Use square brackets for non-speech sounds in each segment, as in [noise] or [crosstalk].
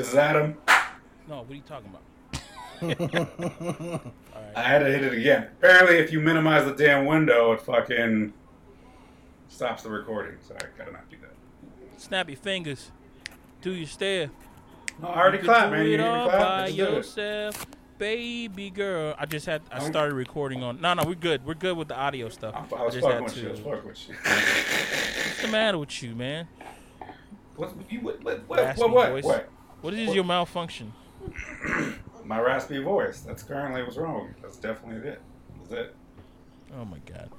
This is Adam. No, what are you talking about? [laughs] I had to hit it again. Apparently, if you minimize the damn window, it fucking stops the recording. So I gotta not do that. Snap your fingers. Do your stare. No, I already You clapped, can man. do You it hear me all clap? I by just did it. yourself, baby girl. I just had. I started recording on. No, no, we're good. We're good with the audio stuff. I, I was just fucking had with you. I was fucking with you. What's the matter with you, man? What's, you what, what, what, what, what, what? What is your malfunction? [coughs] My raspy voice. That's currently what's wrong. That's definitely it. That's it. Oh my god.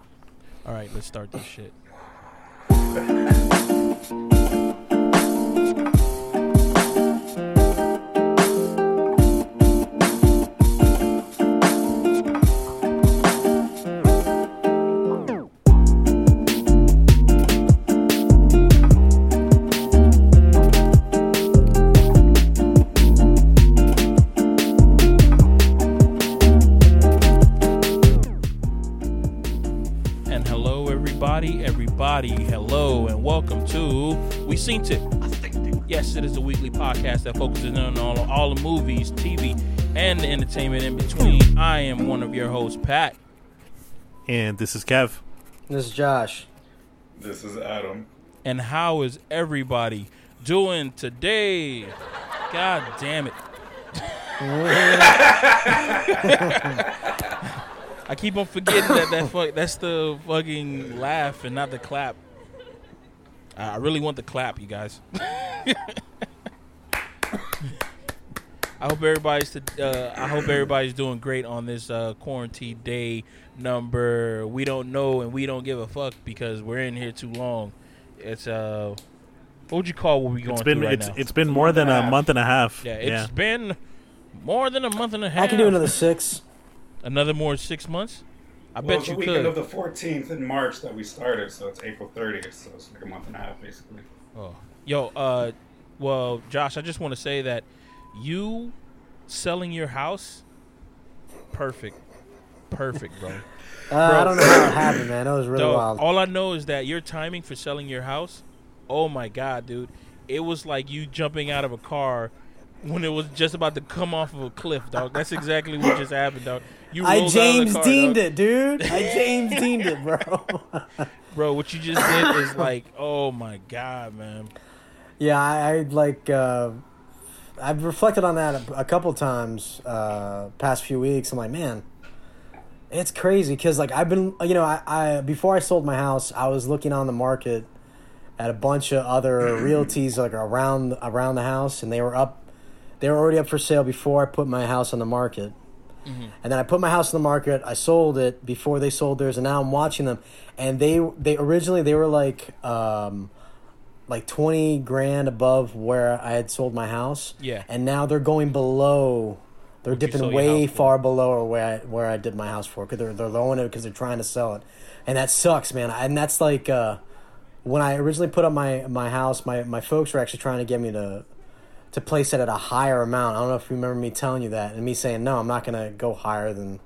All right, let's start this shit. [laughs] to We Seen It. Yes, it is a weekly podcast that focuses on all, all the movies, TV, and the entertainment in between. I am one of your hosts, Pat. And this is Kev. This is Josh. This is Adam. And how is everybody doing today? God damn it. [laughs] [laughs] I keep on forgetting that, that fuck, that's the fucking laugh and not the clap. I really want the clap, you guys. [laughs] I hope everybody's uh, I hope everybody's doing great on this uh, quarantine day number. We don't know and we don't give a fuck because we're in here too long. It's uh, what would you call what we going It's been through right it's now? it's been more than a half. month and a half. yeah, it's been more than a month and a half. I can do another six. another more six months. I well, bet it's you the weekend could. of the 14th in March that we started, so it's April 30th, so it's like a month and a half, basically. Oh. Yo, uh, well, Josh, I just want to say that you selling your house, perfect, perfect, bro. [laughs] Uh, I don't know how it happened, man. That was really Dog, wild. all I know is that your timing for selling your house, oh my god, dude, it was like you jumping out of a car when it was just about to come off of a cliff, dog. That's exactly what just happened, dog. You I James car, Deaned dog. it, dude. I [laughs] James Deaned it, bro. [laughs] bro. What you just did is like, oh my god, man. yeah, I, I like. Uh, I've reflected on that a, a couple times uh, past few weeks. I'm like, man, it's crazy because like I've been, you know, I, I before I sold my house, I was looking on the market at a bunch of other [clears throat] realties like around around the house, and they were up. They were already up for sale before I put my house on the market. And then I put my house on the market. I sold it before they sold theirs, and now I'm watching them. And they they originally they were like um, like twenty grand above where I had sold my house. Yeah. And now they're going below. They're you dipping way far below where I where I did my house for because they're they're lowering it because they're trying to sell it, and that sucks, man. And that's like uh, when I originally put up my my house, my my folks were actually trying to get me to to place it at a higher amount. I don't know if you remember me telling you that and me saying no, I'm not gonna go higher than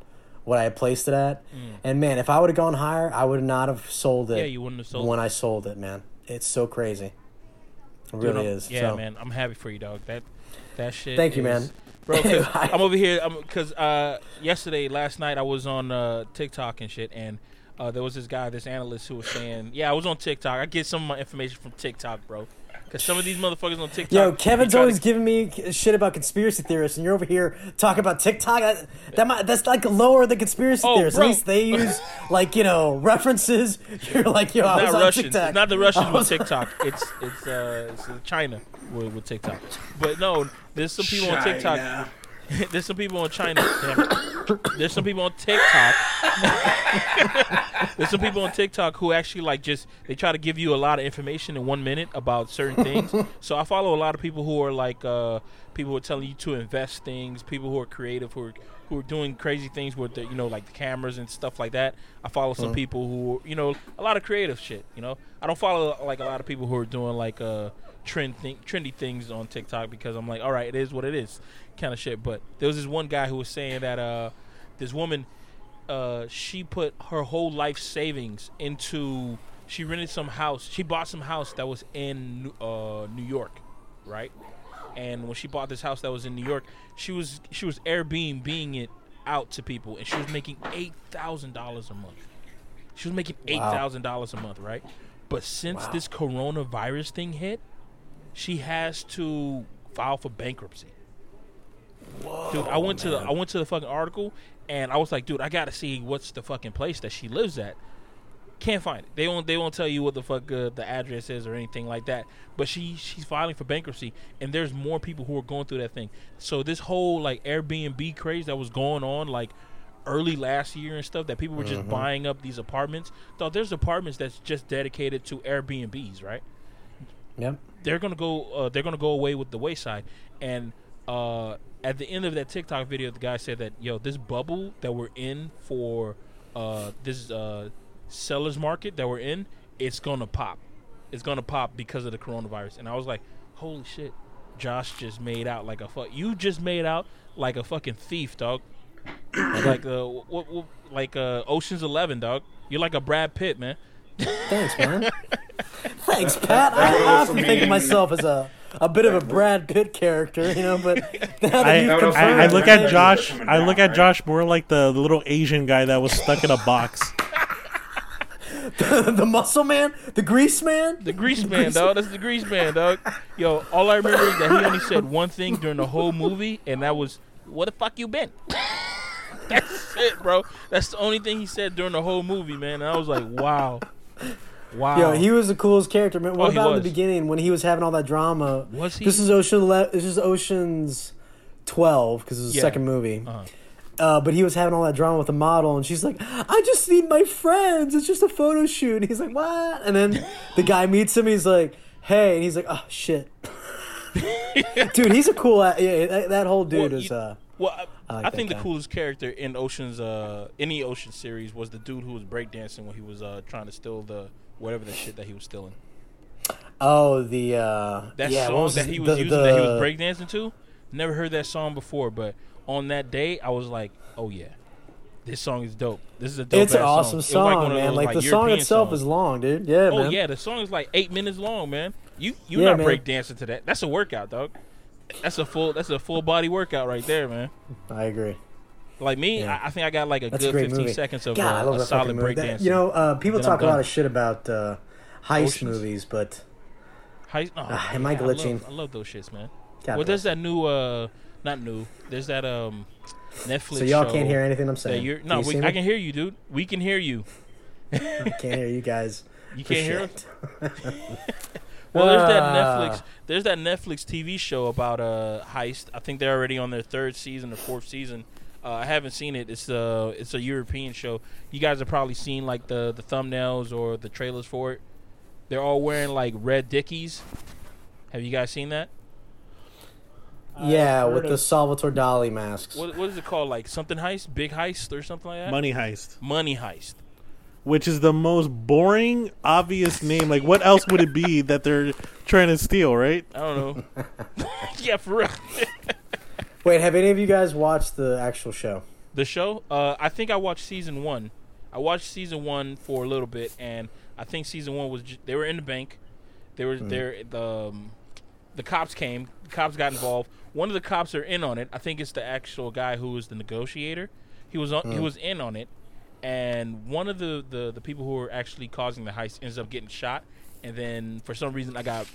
what I had placed it at. And man, if I would have gone higher, I would not have sold it. Mm. Yeah, you wouldn't have sold when it. I sold it, man. It's so crazy. It Dude, really I'm- is. Yeah, so. man, I'm happy for you, dog. That that shit. Thank you, is- man. Bro, cause [laughs] I'm over here. Because uh, yesterday, last night, I was on uh, TikTok and shit, and uh, there was this guy, this analyst, who was saying, "Yeah, I was on TikTok. I get some of my information from TikTok, bro. Because some of these motherfuckers on TikTok. Yo, Kevin's try to- always giving me shit about conspiracy theorists, and you're over here talking about TikTok. That, that might, that's like lower than conspiracy Oh, theorists. bro. At least they use like you know references. [laughs] You're like, yo, I was not on Russians. TikTok. It's not the Russians I with TikTok. [laughs] It's it's uh it's China with, with TikTok. But no, there's some people on TikTok. [laughs] There's some people on China. There's some people on TikTok. [laughs] There's some people on TikTok who actually like just they try to give you a lot of information in one minute about certain things. so I follow a lot of people who are like uh, people who are telling you to invest things, people who are creative, who are who are doing crazy things with the you know like the cameras and stuff like that. I follow some people who you know a lot of creative shit. You know I don't follow like a lot of people who are doing like uh trend thing, trendy things on TikTok because I'm like, all right, it is what it is, kind of shit. But there was this one guy who was saying that uh, this woman, uh, she put her whole life savings into. She rented some house. She bought some house that was in uh, New York, right? and when she bought this house that was in New York, she was she was Airbnb it out to people, and she was making eight thousand dollars a month. She was making eight thousand dollars a month, right? But since Wow. this coronavirus thing hit, she has to file for bankruptcy. Dude, I went to the I went to the fucking article and I was like, dude, I gotta see what's the fucking place that she lives at. Can't find it. They won't. They won't tell you what the fuck uh, the address is or anything like that. But she she's filing for bankruptcy, and there's more people who are going through that thing. So this whole like Airbnb craze that was going on like early last year and stuff that people were just buying up these apartments. Thought there's apartments that's just dedicated to Airbnbs, right? Yep. they're gonna go uh, they're gonna go away with the wayside and uh, at the end of that TikTok video the guy said that yo this bubble that we're in for uh, this uh, sellers market that we're in it's gonna pop. It's gonna pop because of the coronavirus. And I was like holy shit Josh just made out like a fuck you just made out like a fucking thief dog. [coughs] Like uh what, what like uh Ocean's 11 dog. You're like a Brad Pitt man. Thanks, man. [laughs] Thanks, Pat. I, I often think of myself as a a bit of a Brad Pitt character, you know, but [laughs] now that I, you've That I, I look at Josh. I look at? Josh more like the, the little Asian guy that was stuck in a box. [laughs] the muscle man, the grease man. The grease man, dog. That's the grease man, dog. Yo, all I remember is that he only said one thing during the whole movie, and that was, "What the fuck you been?" [laughs] That's it, bro. That's the only thing he said during the whole movie, man. And I was like, wow, wow. Yo, he was the coolest character. Man, what Oh, about in the beginning when he was having all that drama? Was he? This is Ocean. Le- this is Ocean's Twelve because it's the Yeah. second movie. Uh-huh. Uh, but he was having all that drama with the model, and she's like, "I just need my friends. It's just a photo shoot." And he's like, "What?" And then the guy [laughs] meets him. He's like, "Hey," and he's like, "Oh shit." [laughs] dude, he's a cool. Yeah, that, that whole dude Well, is. Uh, Well, I, I like I think the coolest character in Ocean's, uh, any Ocean series was the dude who was breakdancing when he was uh, trying to steal the whatever the shit that he was stealing. oh, the uh, That yeah, song that he was the- using, that he was the- breakdancing to. Never heard that song before, but on that day, I was like, "Oh yeah, this song is dope. This is a dope. It's an awesome was song, like man. those, like the song itself songs. is long, dude. Yeah, Oh man. yeah, the song is like eight minutes long, man. You you're Yeah, not breakdancing to that. That's a workout, dog. That's a full that's a full body workout right there, man. I agree. Like me, Yeah. I, I think I got like a That's a good great 15 movie. seconds of God, I uh, love a solid fucking movie. breakdancing. That- you know, uh, people talk a lot of shit about uh, heist Oceans? movies, but heist. oh, man, am I yeah, glitching? love, I love those shits, man. God well, there's that new, uh, not new. There's that um, Netflix. so y'all can't hear anything I'm saying. you're, Can no, you we, I can hear you, dude. We can hear you. I can't hear you guys. [laughs] You can't hear us. [laughs] Well, there's that Ah. Netflix. There's that Netflix TV show about a heist. I think they're already on their third season or fourth season. Uh, I haven't seen it. It's a it's a European show. You guys have probably seen like the the thumbnails or the trailers for it. They're all wearing like red dickies. Have you guys seen that? yeah, I've with heard the of Salvatore Dali masks. What what is it called? Like something heist, big heist, or something like that. Money Heist, Money heist. which is the most boring, obvious name. Like, what else would it be that they're trying to steal? Right? I don't know. [laughs] [laughs] yeah, for real. [laughs] Wait, have any of you guys watched the actual show? The show? Uh, I think I watched season one. I watched season one for a little bit, and I think season one was ju- they were in the bank. They were there. The um, the cops came. The cops got involved. One of the cops are in on it. I think it's the actual guy who was the negotiator. He was on. He was in on it, and one of the, the the people who were actually causing the heist ends up getting shot. And then for some reason, I got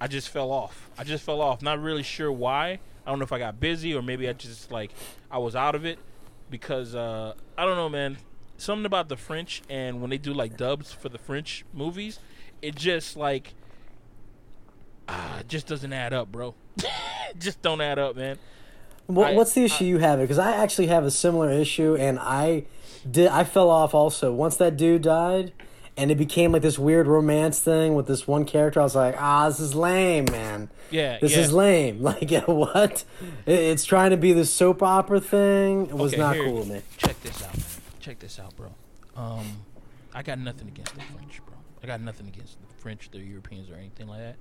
I just fell off. I just fell off. Not really sure why. I don't know if I got busy or maybe I just like I was out of it because uh, I don't know, man. Something about the French and when they do like dubs for the French movies, it just like ah, it just doesn't add up, bro. [laughs] Just don't add up, man. What, I- what's the issue you have? Because I actually have a similar issue, and I did. I fell off also once that dude died, and it became like this weird romance thing with this one character. I was like, ah, this is lame, man. Yeah, This yeah. is lame. [laughs] Like, what? It's trying to be this soap opera thing. It was Okay, not here- cool with me. Check this out, man. Check this out, bro. Um, I got nothing against the French, bro. I got nothing against the French, the Europeans, or anything like that.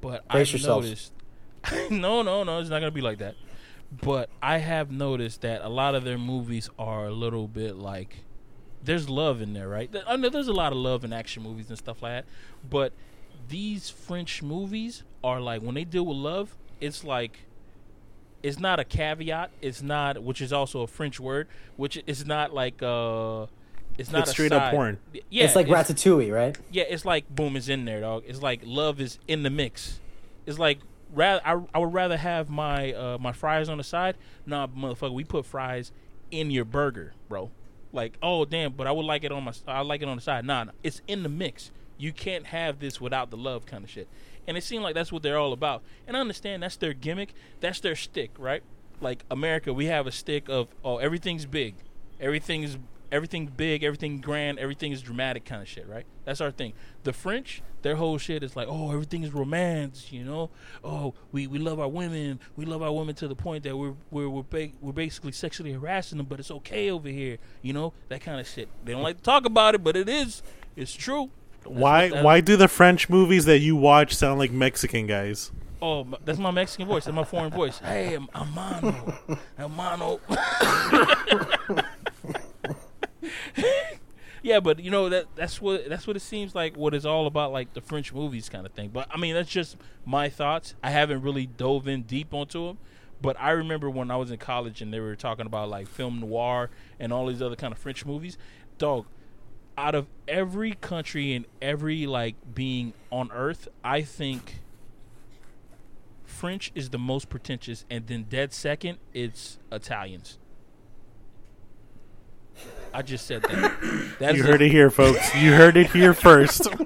But Brace I've noticed. [laughs] no, no, no. It's not gonna be like that. But I have noticed that a lot of their movies are a little bit like there's love in there, right? I know there's a lot of love in action movies and stuff like that. But these French movies are like when they deal with love, it's like it's not a caveat. It's not, which is also a French word, which is not like uh, it's not It's a straight up porn. Yeah, it's like Ratatouille, right? yeah, it's like boom is in there, dog. It's like love is in the mix. It's like rather I, I would rather have my uh, my fries on the side. Nah, motherfucker, we put fries in your burger, bro. Like, oh damn, but I would like it on my I like it on the side. Nah, nah, it's in the mix. You can't have this without the love kind of shit. And it seemed like that's what they're all about. And I understand that's their gimmick, that's their stick, right? Like America, we have a stick of oh everything's big, everything's everything big, everything grand, everything is dramatic kind of shit, right? That's our thing. The French, their whole shit is like, oh, everything is romance, you know. Oh, we, we love our women, we love our women to the point that we're we're we're, ba- we're basically sexually harassing them, but it's okay over here, you know, that kind of shit. They don't like to talk about it, but it is, it's true. That's Why why do the French movies that you watch sound like Mexican guys? Oh, that's my Mexican voice. That's my foreign voice. Hey, I'm Amano. [laughs] Amano. [laughs] yeah, but you know that that's what that's what it seems like. What it's all about, like the French movies kind of thing. But I mean, that's just my thoughts. I haven't really dove in deep onto them. But I remember when I was in college and they were talking about like film noir and all these other kind of French movies. Dog, out of every country and every like being on Earth, I think French is the most pretentious, and then dead second, it's Italians. I just said that. [coughs] That's You heard it here, folks. You heard it here first. [laughs]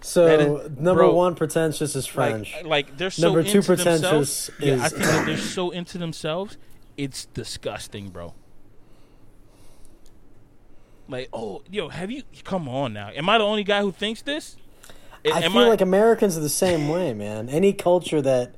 So That is- number bro, one pretentious is French. Like, like they're so Number two into themselves. pretentious Yeah, I think that they're so into themselves. It's disgusting, bro. Like, oh, yo, have you? Come on now. Am I the only guy who thinks this? I Am feel like Americans are the same [coughs] way, man. Any culture that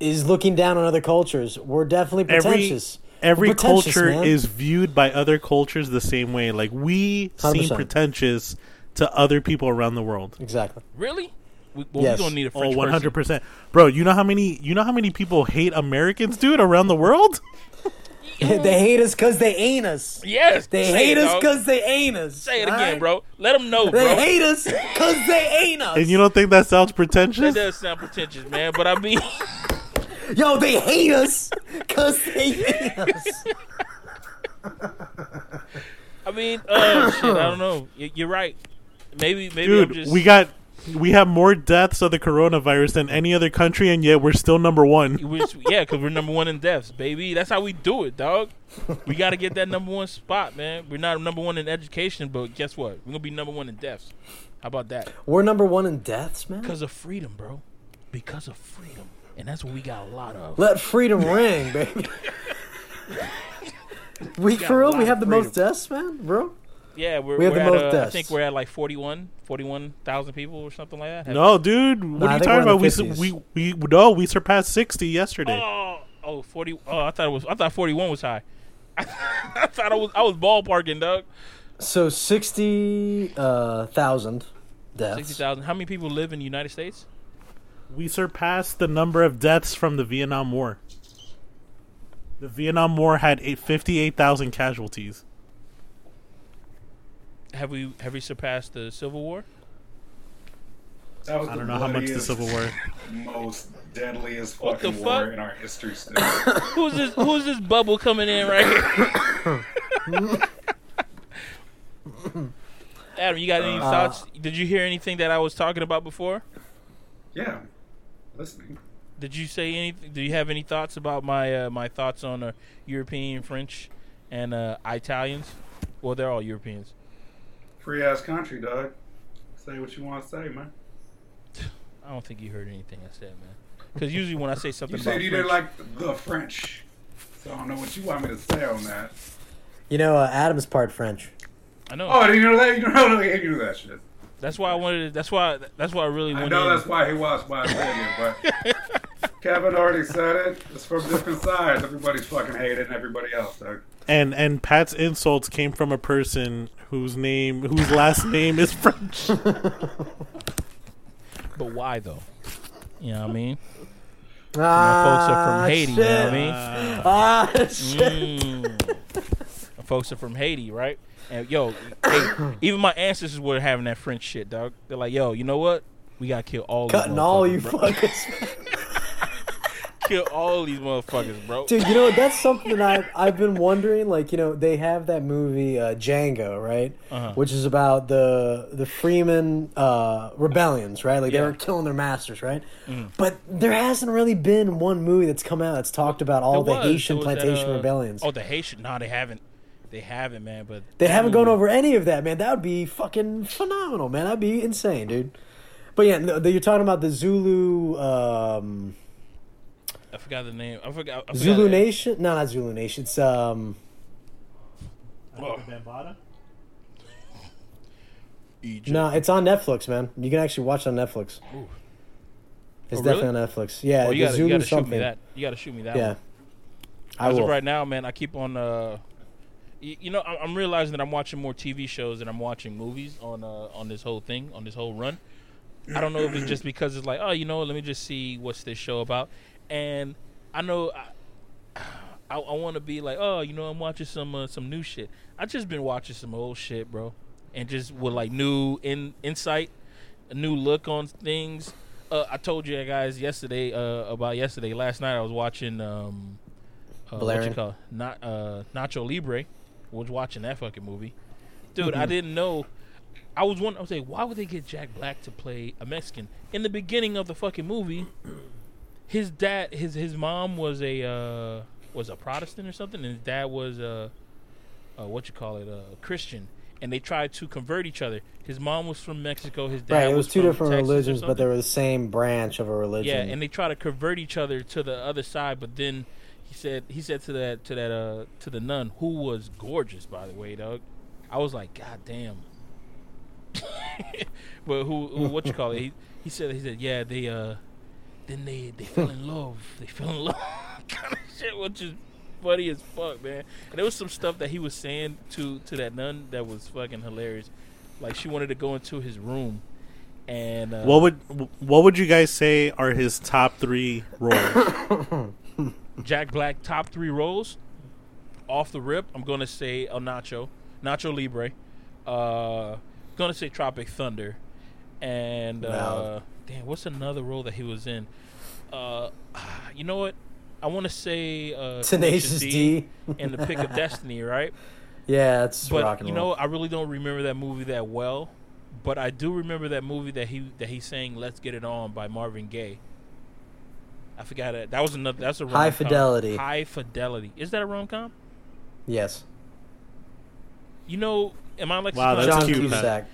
is looking down on other cultures, we're definitely Every pretentious. Every culture man. is viewed by other cultures the same way. Like we seem 100%. pretentious to other people around the world. exactly. really. We, well, Yes. we don't need a Oh, French Oh, one hundred percent, bro. You know how many you know how many people hate Americans, dude, around the world? [laughs] they hate us because they ain't us. Yes, They hate it, us because they ain't us. Say it again, alright? bro. Let them know, They hate us because they ain't us. And you don't think that sounds That pretentious? does sound pretentious, man. But I mean, [laughs] Yo, they hate us because they hate us. I mean, uh, shit. I don't know. Y- You're right. Maybe, maybe I'm Dude, just. we got we have more deaths of the coronavirus than any other country, and yet we're still number one. we just- yeah, because we're number one in deaths, baby. That's how we do it, dog. We got to get that number one spot, man. We're not number one in education, but guess what? We're gonna be number one in deaths. How about that? We're number one in deaths, man. Because of freedom, bro. Because of freedom, and that's what we got a lot of. Let freedom ring, baby. [laughs] we got for real, we have the most deaths, man, bro. Yeah, we're, We have we're the at, most uh, I think we're at like 41, 41,000 people or something like that. Have- No, dude, what Nah, are you talking about? We, we we no, we surpassed sixty yesterday. Oh, oh, 40. Oh, I thought it was. I thought 41 was high. [laughs] I thought I was. I was ballparking, Doug. So sixty uh, thousand deaths. Sixty thousand. How many people live in the United States? We surpassed the number of deaths from the Vietnam War. The Vietnam War had eight- 58,000 casualties. Have we have we surpassed the Civil War? That was I don't know how much the Civil War. [laughs] most deadliest What the fucking war fuck? in our history. [laughs] Still. Who's this? Who's this bubble coming in right here? [coughs] Adam, you got any Uh, thoughts? Did you hear anything that I was talking about before? yeah, listening. Did you say anything? Do you have any thoughts about my uh, my thoughts on uh, European French and uh, Italians? Well, they're all Europeans. Free ass country, dog. Say what you want to say, man. I don't think you heard anything I said, man. Because usually when I say something You about said you didn't like the French, so I don't know what you want me to say on that. You know, uh, Adam's part French. I know. Oh, you know that? You know that? You knew that shit. That's why I wanted. To, that's why. That's why I really I wanted. know that's why he watched my opinion, but [laughs] Kevin already said it. It's from different sides. Everybody's fucking hated and everybody else, dog. And and Pat's insults came from a person whose name whose last name is French. [laughs] But why though? You know what I mean? Ah, folks are from Haiti, you know what I mean? Ah, shit. Mm. My folks are from Haiti, right? And yo, hey, [coughs] even my ancestors were having that French shit, dog. They're like, yo, you know what? We gotta kill all Cutting all you bro. fuckers. [laughs] kill all these motherfuckers, bro. Dude, you know that's something I've I've been wondering. Like, you know, they have that movie uh, Django, right? Uh-huh. Which is about the the Freeman uh, rebellions, right? Like Yeah. they were killing their masters, right? But there hasn't really been one movie that's come out that's talked about all There the was. Haitian was that, plantation uh, rebellions. Oh, the Haitian? No, they haven't. They haven't, man. But They haven't gone over any of that, man. That would be fucking phenomenal, man. That'd be insane, dude. But yeah, no, you're talking about the Zulu, um, I forgot the name. I forgot. I forgot Zulu the- Nation. No, not Zulu Nation. It's um, Oh. Bambaataa? [laughs] Egypt. no, it's on Netflix, man. You can actually watch it on Netflix. Ooh. It's Oh, definitely really? on Netflix. Yeah, Oh, you gotta, Zulu you gotta shoot something. me that. You gotta shoot me that. Yeah, one. I As will. of right now, man, I keep on. Uh, you, you know, I'm, I'm realizing that I'm watching more TV shows than I'm watching movies on uh, on this whole thing, on this whole run. I don't know if it's just because it's like, oh, you know, let me just see what's this show about, and I know I, I, I want to be like, oh, you know, I'm watching some uh, some new shit. I just been watching some old shit, bro, and just with like new in insight, a new look on things. Uh, I told you guys yesterday uh, about yesterday. Last night I was watching um, uh, what you call it? not uh, Nacho Libre. Was watching that fucking movie, dude. Mm-hmm. I didn't know. I was wondering. I was like, why would they get Jack Black to play a Mexican in the beginning of the fucking movie? His dad, his his mom was a uh, was a Protestant or something, and his dad was a uh, what you call it a Christian. And they tried to convert each other. His mom was from Mexico. His dad right. It was two from different Texas religions, but they were the same branch of a religion. Yeah, and they try to convert each other to the other side, but then he said he said to that to that uh to the nun who was gorgeous by the way, dog. I was like, God damn. [laughs] but who, who what you call it? He he said he said yeah they uh then they they fell in love they fell in [laughs] love kind of shit which is funny as fuck man and there was some stuff that he was saying to to that nun that was fucking hilarious like she wanted to go into his room and uh, What would what would you guys say are his top three roles? [coughs] [coughs] [coughs] Jack Black top three roles. Off the rip, I'm gonna say El Nacho, Nacho Libre. Uh, gonna say Tropic Thunder, and uh, Wow. damn, what's another role that he was in? Uh, [sighs] you know what? I want to say uh, Tenacious D. and the Pick of [laughs] Destiny, right? Yeah, it's rock But and you roll. know, I really don't remember that movie that well. But I do remember that movie that he that he sang "Let's Get It On" by Marvin Gaye. I forgot it. That was another. That's a High rom-com. Fidelity. High fidelity. Is that a rom com? yes, You know, am I like Wow, that's John cute, Cusack. Pat.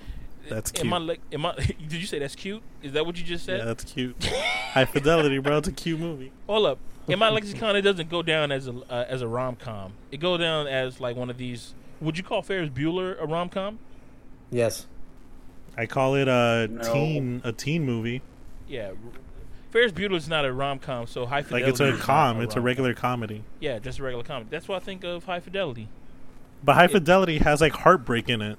That's Am I cute. like? Am I? [laughs] Did you say that's cute? Is that what you just said? Yeah, that's cute. [laughs] High fidelity, bro. It's a cute movie. Hold up. In my lexicon, it doesn't go down as a uh, as a rom com. It go down as like one of these. Would you call Ferris Bueller a rom com? Yes. I call it a No. teen a teen movie. Yeah. Ferris Bueller's not a rom com, so High Fidelity. Like it's a is not com. It's a regular comedy. Yeah, just a regular comedy. That's what I think of High Fidelity. But High Fidelity has like heartbreak in it.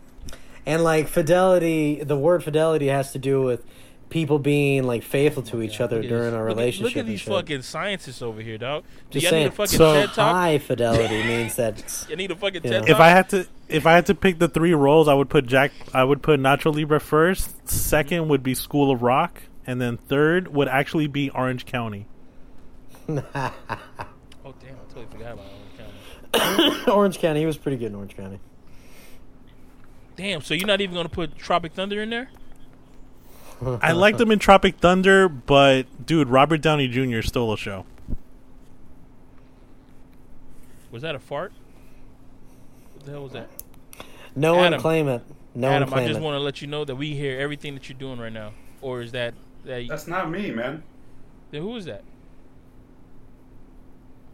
And like fidelity, the word fidelity has to do with people being like faithful to each other during this- a look at- relationship. Look at, these shit. fucking scientists over here, dog. Do Just y'all saying. need a fucking So- TED talk? High fidelity [laughs] means that You need a fucking Yeah. TED If. I had to, if I had to pick the three roles, I would put Jack. I would put Nacho Libre first. Second would be School of Rock, and then third would actually be Orange County. [laughs] oh damn, I totally forgot about Orange County. [coughs] Orange County. He was pretty good in Orange County. Damn, so you're not even gonna put Tropic Thunder in there? [laughs] I liked him in Tropic Thunder, but dude, Robert Downey Jr. stole a show. Was that a fart? What the hell was that? No Adam. one claim it. No Adam, one claim I just want to let you know that we hear everything that you're doing right now. Or is that that? That's not me, man. then who is that?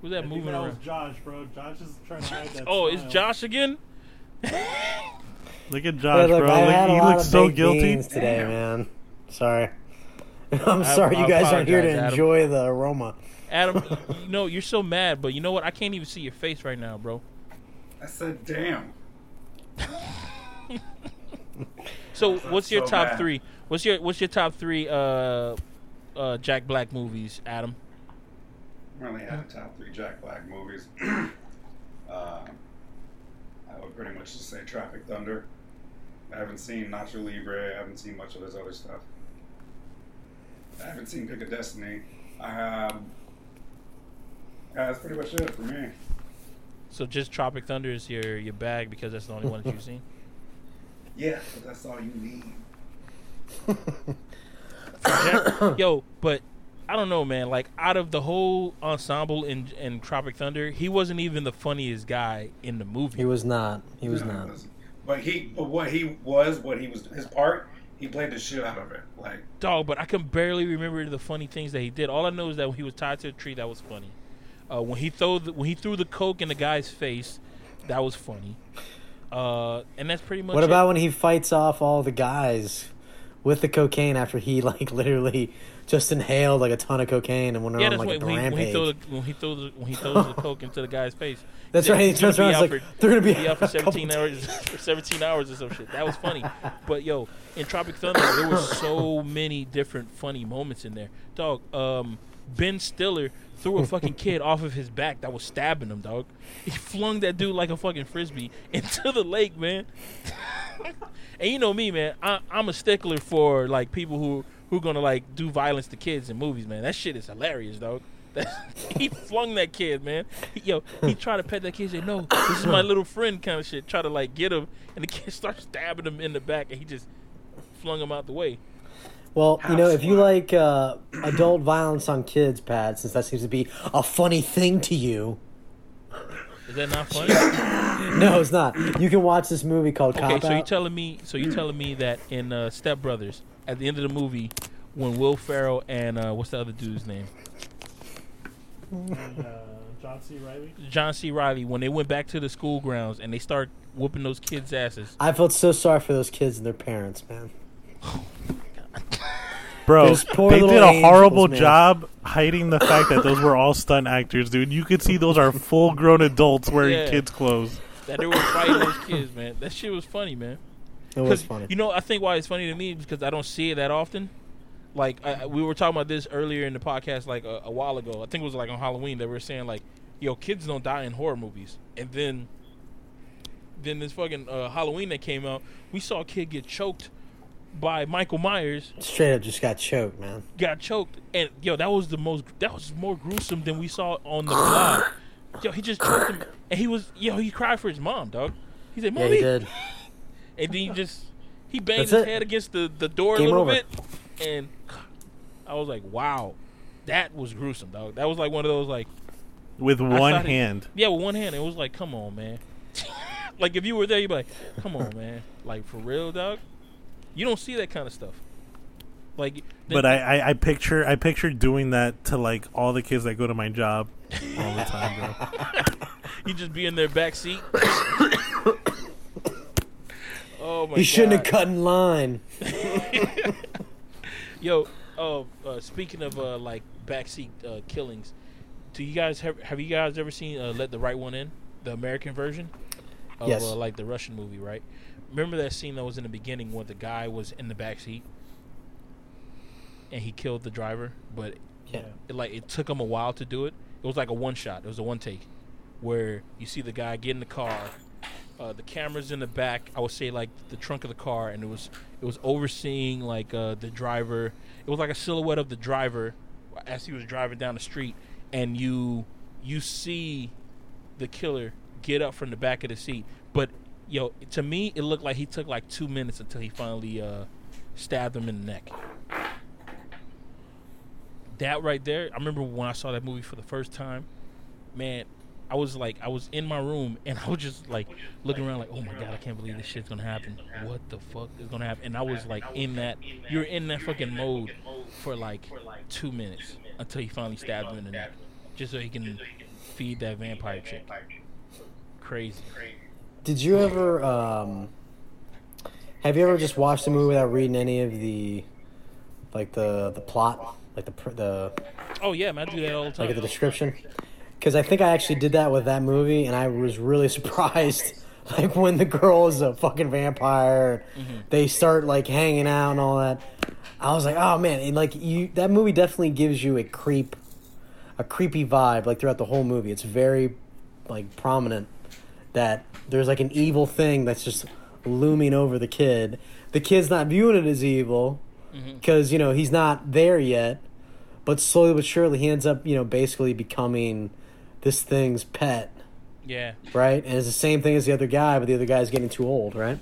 Who's that moving around? was Josh, bro. Josh is trying to hide that. [laughs] Oh, it's Josh again. Look at Josh, look, bro. Look, a he lot looks of so baked guilty. beans today, Damn. man. Sorry. [laughs] I'm I- sorry, I you guys aren't here to apologize, Adam. enjoy the aroma. Adam, [laughs] you know you're so mad, but you know what? I can't even see your face right now, bro. I said, damn. So, I'm what's your so top mad. three? What's your What's your top three? Uh, uh, Jack Black movies, Adam. I only have top three Jack Black movies. [clears throat] um, I would pretty much just say Traffic Thunder. I haven't seen Nacho Libre. I haven't seen much of his other stuff. I haven't seen Pick of Destiny. Um, yeah, that's pretty much it for me. So just Tropic Thunder is your your bag because that's the only one that you've [laughs] seen. Yeah, but that's all you need. [coughs] Yo, but I don't know, man. Like out of the whole ensemble in in Tropic Thunder, he wasn't even the funniest guy in the movie. He was not. He was No, not. wasn't. But he, but what he was, what he was, his part, he played the shit out of it. Like, Dog, but I can barely remember the funny things that he did. All I know is that when he was tied to a tree, that was funny. Uh, when he threw the, when he threw the coke in the guy's face, that was funny. Uh, and that's pretty much. What it. about when he fights off all the guys with the cocaine after he [laughs] like literally just inhaled like a ton of cocaine and went Yeah, on like a when, he, he rampage? the, when he throws the, when he throws the coke into the guy's face. That's right. He turns around. be He's out like, for- "They're gonna be, be out for [laughs] 17 hours [laughs] for 17 hours or some shit. That was funny. But yo, in Tropic Thunder, there were so many different funny moments in there. Dog, um, Ben Stiller threw a fucking kid off of his back that was stabbing him, dog. He flung that dude like a fucking frisbee into the lake, man. [laughs] and you know me, man. I, I'm a stickler for like people who who gonna like do violence to kids in movies, man. That shit is hilarious, dog. [laughs] He flung that kid, man. He, yo, he tried to pet that kid. Say, "No, this is my [coughs] little friend," kind of shit. Try to like get him, and the kid [laughs] starts stabbing him in the back, and he just flung him out the way. Well, you know, if you like uh, adult violence on kids, Pat, since that seems to be a funny thing to you. Is that not funny? [coughs] No, it's not. You can watch this movie called Okay, Cop so you Out. telling me, so you're telling me that in uh, Step Brothers, at the end of the movie, when Will Ferrell and uh, what's the other dude's name, uh, John C. Reilly. John C. Reilly, when they went back to the school grounds and they start whooping those kids' asses, I felt so sorry for those kids and their parents, man. [laughs] Bro, they did a horrible angels, job hiding the fact that those were all stunt actors, dude. You could see those are full grown adults wearing Yeah. kids' clothes. that they were fighting those kids, man. That shit was funny, man. It was funny. You know, I think why it's funny to me is because I don't see it that often. Like I, I- we were talking about this earlier in the podcast, like a, a while ago. I think it was like on Halloween that we were saying like, "Yo, kids don't die in horror movies." And then, then this fucking uh, Halloween that came out, we saw a kid get choked by Michael Myers. Straight up just got choked, man. Got choked, and yo, that was the most. That was more gruesome than we saw on the vlog. [sighs] Yo, he just choked him, and he was yo. He cried for his mom, dog. He said, "Mommy," Yeah, "Mommy," he did. and then he just he banged That's his it. head against the, the door Game a little over. bit, and I was like, "Wow, that was gruesome, dog." That was like one of those like, With one thought it- hand. yeah, with one hand. It was like, "Come on, man." [laughs] like if you were there, you'd be like, "Come on, man." Like for real, dog. You don't see that kind of stuff. Like, But I, I, I picture I picture doing that to like all the kids that go to my job all the time, bro. [laughs] you just be in their back seat. [coughs] oh my He shouldn't have cut in line. [laughs] Yo, uh, uh, speaking of uh, like backseat uh, killings, do you guys have have you guys ever seen uh, Let the Right One In, the American version of Yes. uh, like the Russian movie, right? Remember that scene that was in the beginning where the guy was in the back seat and he killed the driver, but Yeah. it, like it took him a while to do it. It was like a one shot. It was a one take where you see the guy get in the car. Uh, the camera's in the back. I would say like the trunk of the car, and it was it was overseeing like uh, the driver. It was like a silhouette of the driver as he was driving down the street, and you you see the killer get up from the back of the seat. But yo, to me, it looked like he took like two minutes until he finally uh, stabbed him in the neck that right there, I remember when I saw that movie for the first time, man, I was like, I was in my room and [laughs] I was just like looking around, like, oh my god, I can't believe this shit's gonna happen. What the fuck is gonna happen? And I was like in that, you're in that fucking mode for like two minutes until he finally stabbed him in the neck, just so he can feed that vampire chick. Crazy. Did you ever um have you ever just watched a movie without reading any of the like the the plot, like the the Oh yeah, man, I do that all the time. like the description? Because I think I actually did that with that movie, and I was really [laughs] surprised. Like when the girl is a fucking vampire, they start like hanging out and all that. I was like, oh man, and like you, that movie definitely gives you a creep, a creepy vibe. Like throughout the whole movie, it's very like prominent that there's like an evil thing that's just looming over the kid. The kid's not viewing it as evil, because you know he's not there yet, but slowly but surely he ends up you know basically becoming this thing's pet, Yeah, right? And it's the same thing as the other guy, but the other guy's getting too old, right?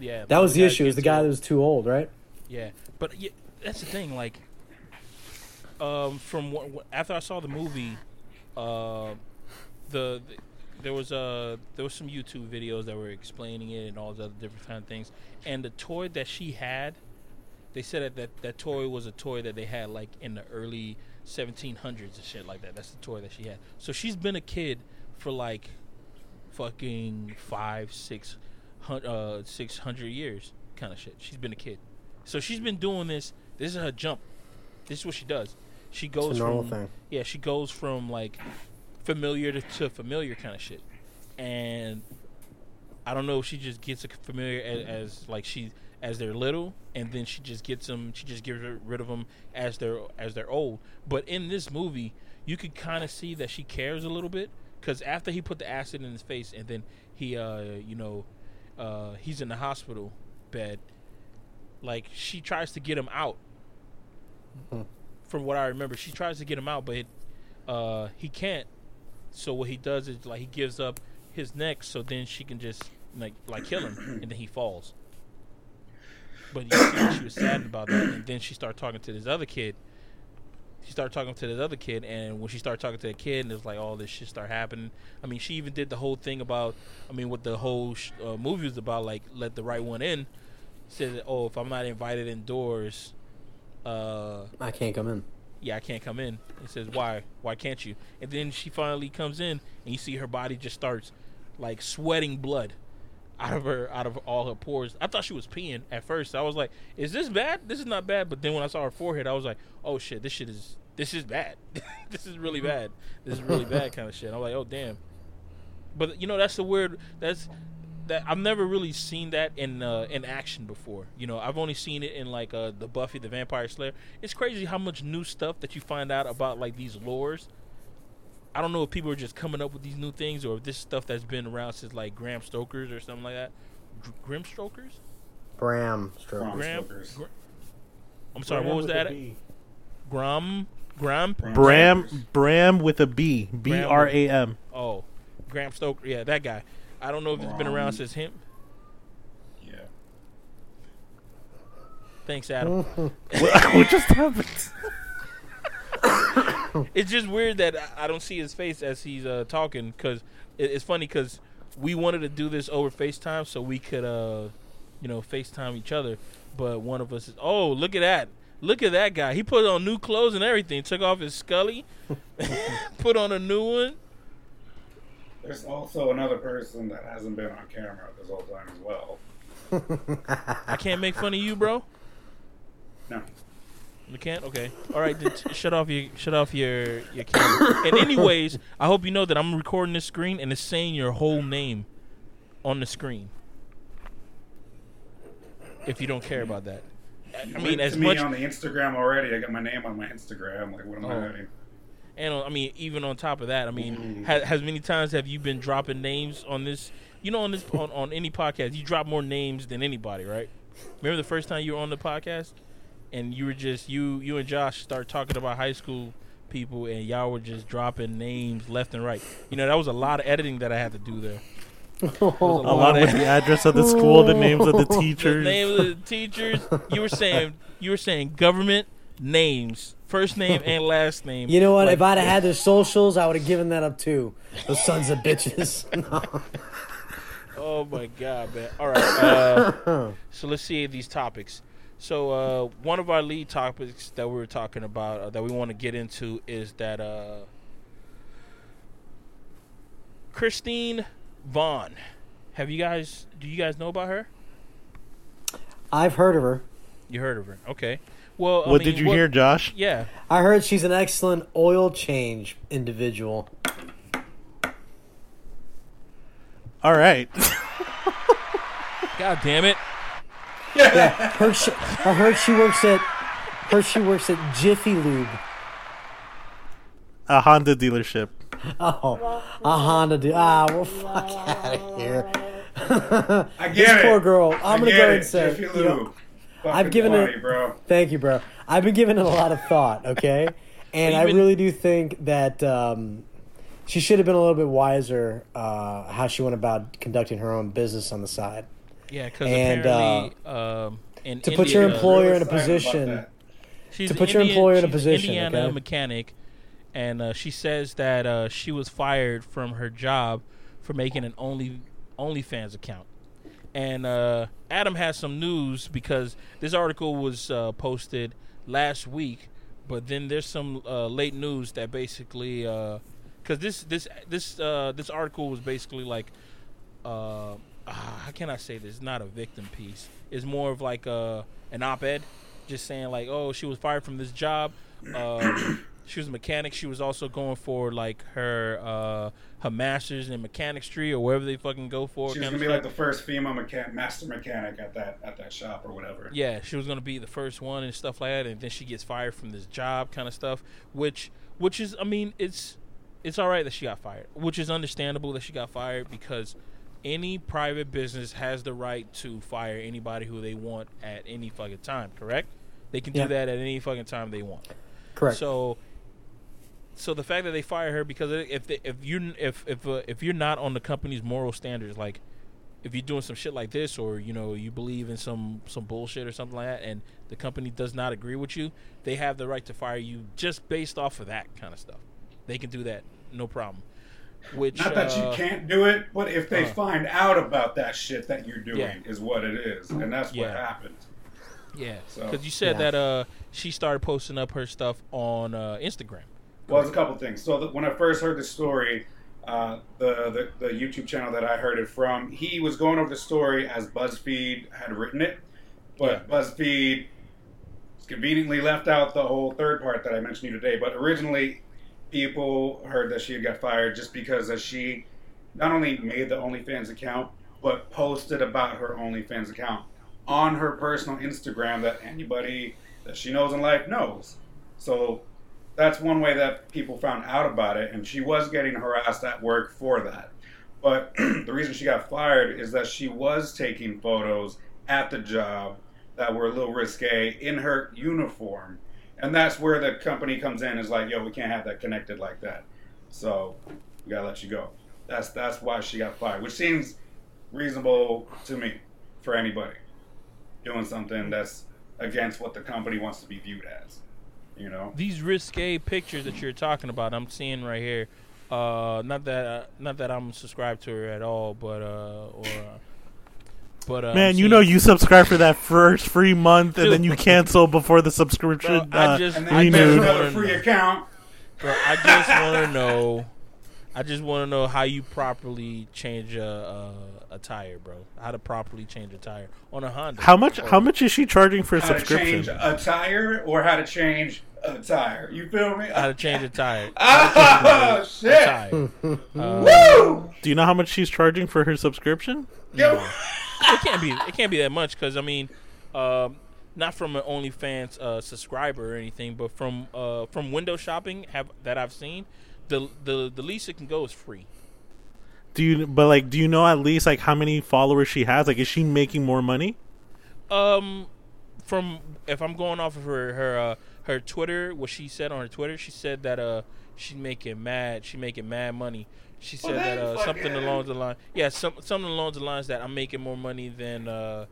yeah. That was the guy issue. Is the guy to- that was too old, right? Yeah, but yeah, that's the thing. Like, um, from what- after I saw the movie, uh, the, the there was uh there was some YouTube videos that were explaining it and all the other different kind of things. And the toy that she had, they said that that, that toy was a toy that they had like in the early 1700s and shit like that. That's the toy that she had. So she's been a kid for like fucking five, six, uh, six hundred years, kind of shit. She's been a kid, so she's been doing this. This is her jump. This is what she does. She goes a from thing. yeah, she goes from like familiar to, to familiar kind of shit, and I don't know if she just gets familiar as, as like she as they're little, and then she just gets them. She just gets rid of them as they're as they're old. But in this movie, you could kind of see that she cares a little bit because after he put the acid in his face, and then he, uh, you know, uh, he's in the hospital bed. Like she tries to get him out. From what I remember, she tries to get him out, but it, uh, he can't. So what he does is like he gives up his neck, so then she can just like like kill him, and then he falls. But you see she was sad about that, and then she started talking to this other kid. She started talking to this other kid, and when she started talking to the kid, and it was like all this shit started happening. I mean, she even did the whole thing about, I mean, what the whole sh- uh, movie was about, like let the right one in. Said, oh, if I'm not invited indoors, uh, I can't come in. Yeah, I can't come in. He says, why? Why can't you? And then she finally comes in, and you see her body just starts like sweating blood out of her, out of all her pores. I thought she was peeing at first. I was like, is this bad? This is not bad. But then when I saw her forehead, I was like, oh shit, this shit is, this is bad. [laughs] this is really mm-hmm. bad. This is really bad [laughs] kind of shit. I'm like, oh damn. But you know, that's the weird. That's that I've never really seen that in uh, in action before. You know, I've only seen it in like uh, the Buffy the Vampire Slayer. It's crazy how much new stuff that you find out about like these lores. I don't know if people are just coming up with these new things or if this stuff that's been around since like Graham Stokers or something like that. Gr- Grim Strokers? Bram Stroke. Bram Graham. Stokers. Gr- I'm sorry, what was that? Grom. Gram. Bram Bram with a B. B Bram R with- A M. Oh, Graham Stoker. Yeah, that guy. I don't know if it's been around since him. Yeah. Thanks, Adam. [laughs] [laughs] what just happened? [coughs] it's just weird that I- I don't see his face as he's uh, talking because it's funny because we wanted to do this over FaceTime so we could, uh, you know, FaceTime each other. But one of us is, oh, look at that. Look at that guy. He put on new clothes and everything. Took off his Scully, [laughs] put on a new one. There's also another person that hasn't been on camera this whole time as well. [laughs] I can't make fun of you, bro. No. You can't. Okay. All right. Then t- shut off your shut off your your camera. And anyways, I hope you know that I'm recording this screen and it's saying your whole name on the screen. If you don't care about that, I mean, as me much on the Instagram already. I got my name on my Instagram. Like, what am Oh. I hiding? And I mean, even on top of that, I mean, Mm. has, has many times have you been dropping names on this? You know, on this on, on any podcast, you drop more names than anybody, right? Remember the first time you were on the podcast, and you were just you you and Josh start talking about high school people, and y'all were just dropping names left and right. You know, that was a lot of editing that I had to do there. [laughs] A lot with the address of the school, the names of the [laughs] The teachers. of the teachers. You were saying you were saying government names, first name and last name. You know what? Like, if I'd have had their socials, I would have given that up too. Those sons of bitches. No. [laughs] Oh my god, man! All right, uh, [coughs] so let's see these topics. So uh, one of our lead topics that we were talking about uh, that we want to get into is that uh, Christine Vaughn. Have you guys? Do you guys know about her? I've heard of her. You heard of her? Okay. Well, I what mean, did you hear, Josh? Yeah. I heard she's an excellent oil change individual. All right. God damn it! Yeah, her sh- I heard she works at her she works at Jiffy Lube. A Honda dealership. Oh, a Honda. Du- ah, well, fuck out of here. I [laughs] get This it. poor girl. I'm I gonna go it. and say, Jiffy you know, Lube. fucking I've given funny, it- bro. Thank you, bro. I've been giving it a lot of thought, okay? [laughs] And I really do think that um, she should have been a little bit wiser uh, how she went about conducting her own business on the side. Yeah, because And, apparently, um, in to put your employer in a Really silent about position. She's to an put your employer in a position, Indiana okay? mechanic, and uh, she says that uh, she was fired from her job for making an only OnlyFans account. And uh, Adam has some news because this article was uh, posted last week, but then there's some uh, late news that basically because this this this uh, this article was basically like uh, ah, how can I say this? It's not a victim piece. It's more of like uh, an op-ed, just saying like, oh, she was fired from this job. She was a mechanic. She was also going for like her uh, her masters in mechanics-tree or wherever they fucking go for. She was gonna be like the first female mechan- master mechanic at that at that shop or whatever. Yeah, she was gonna be the first one and stuff like that, and then she gets fired from this job, kind of stuff. Which, which is, I mean, it's it's all right that she got fired, which is understandable that she got fired because any private business has the right to fire anybody who they want at any fucking time. Correct? They can do Yeah. that at any fucking time they want. Correct. So, so the fact that they fire her because if they, if you if if uh, if you're not on the company's moral standards, like if you're doing some shit like this, or you know you believe in some some bullshit or something like that, and the company does not agree with you, they have the right to fire you just based off of that kind of stuff. They can do that, no problem. Which Not that uh, you can't do it, but if they uh. find out about that shit that you're doing, Yeah. is what it is, and that's what Yeah. happened. yeah, So- because you said Yeah. that uh she started posting up her stuff on uh, Instagram. Well, there's a couple things. So the, when I first heard the story, uh, the, the the YouTube channel that I heard it from, he was going over the story as BuzzFeed had written it, but BuzzFeed conveniently left out the whole third part that I mentioned to you today. But originally, people heard that she had got fired just because that she not only made the OnlyFans account, but posted about her OnlyFans account on her personal Instagram that anybody that she knows in life knows. So that's one way that people found out about it, and she was getting harassed at work for that. But [clears throat] the reason she got fired is that she was taking photos at the job that were a little risque in her uniform. And that's where the company comes in is like, yo, we can't have that connected like that. So we gotta let you go. That's that's why she got fired, which seems reasonable to me for anybody doing something that's against what the company wants to be viewed as. You know? these risque pictures that you're talking about, I'm seeing right here. Uh, not that uh, not that I'm subscribed to her at all, but uh, or uh, but uh, Man, you know you subscribe for that first free month and then you [laughs] cancel before the subscription. Bro, I uh, just- And then I just renewed. another free account. Bro, I just want to know. I just want to know how you properly change a, a a tire, bro. How to properly change a tire on a Honda. how much? How much is she charging for a How to subscription? change a tire or how to change a tire. You feel me? How to change a tire? [laughs] Oh, A [laughs] shit. tire. [laughs] Uh, Woo! Do you know how much she's charging for her subscription? Yo. it can't be. It can't be that much because I mean, um, not from an OnlyFans uh, subscriber or anything, but from uh, from window shopping have that I've seen, the the the least it can go is free. Do you? But like, do you know at least like how many followers she has? Like, is she making more money? Um, from if I'm going off of her her uh, her Twitter, what she said on her Twitter, she said that uh she's making mad, she making mad money. She said that uh, something fucking- along the line, yeah, some something along the lines that I'm making more money than uh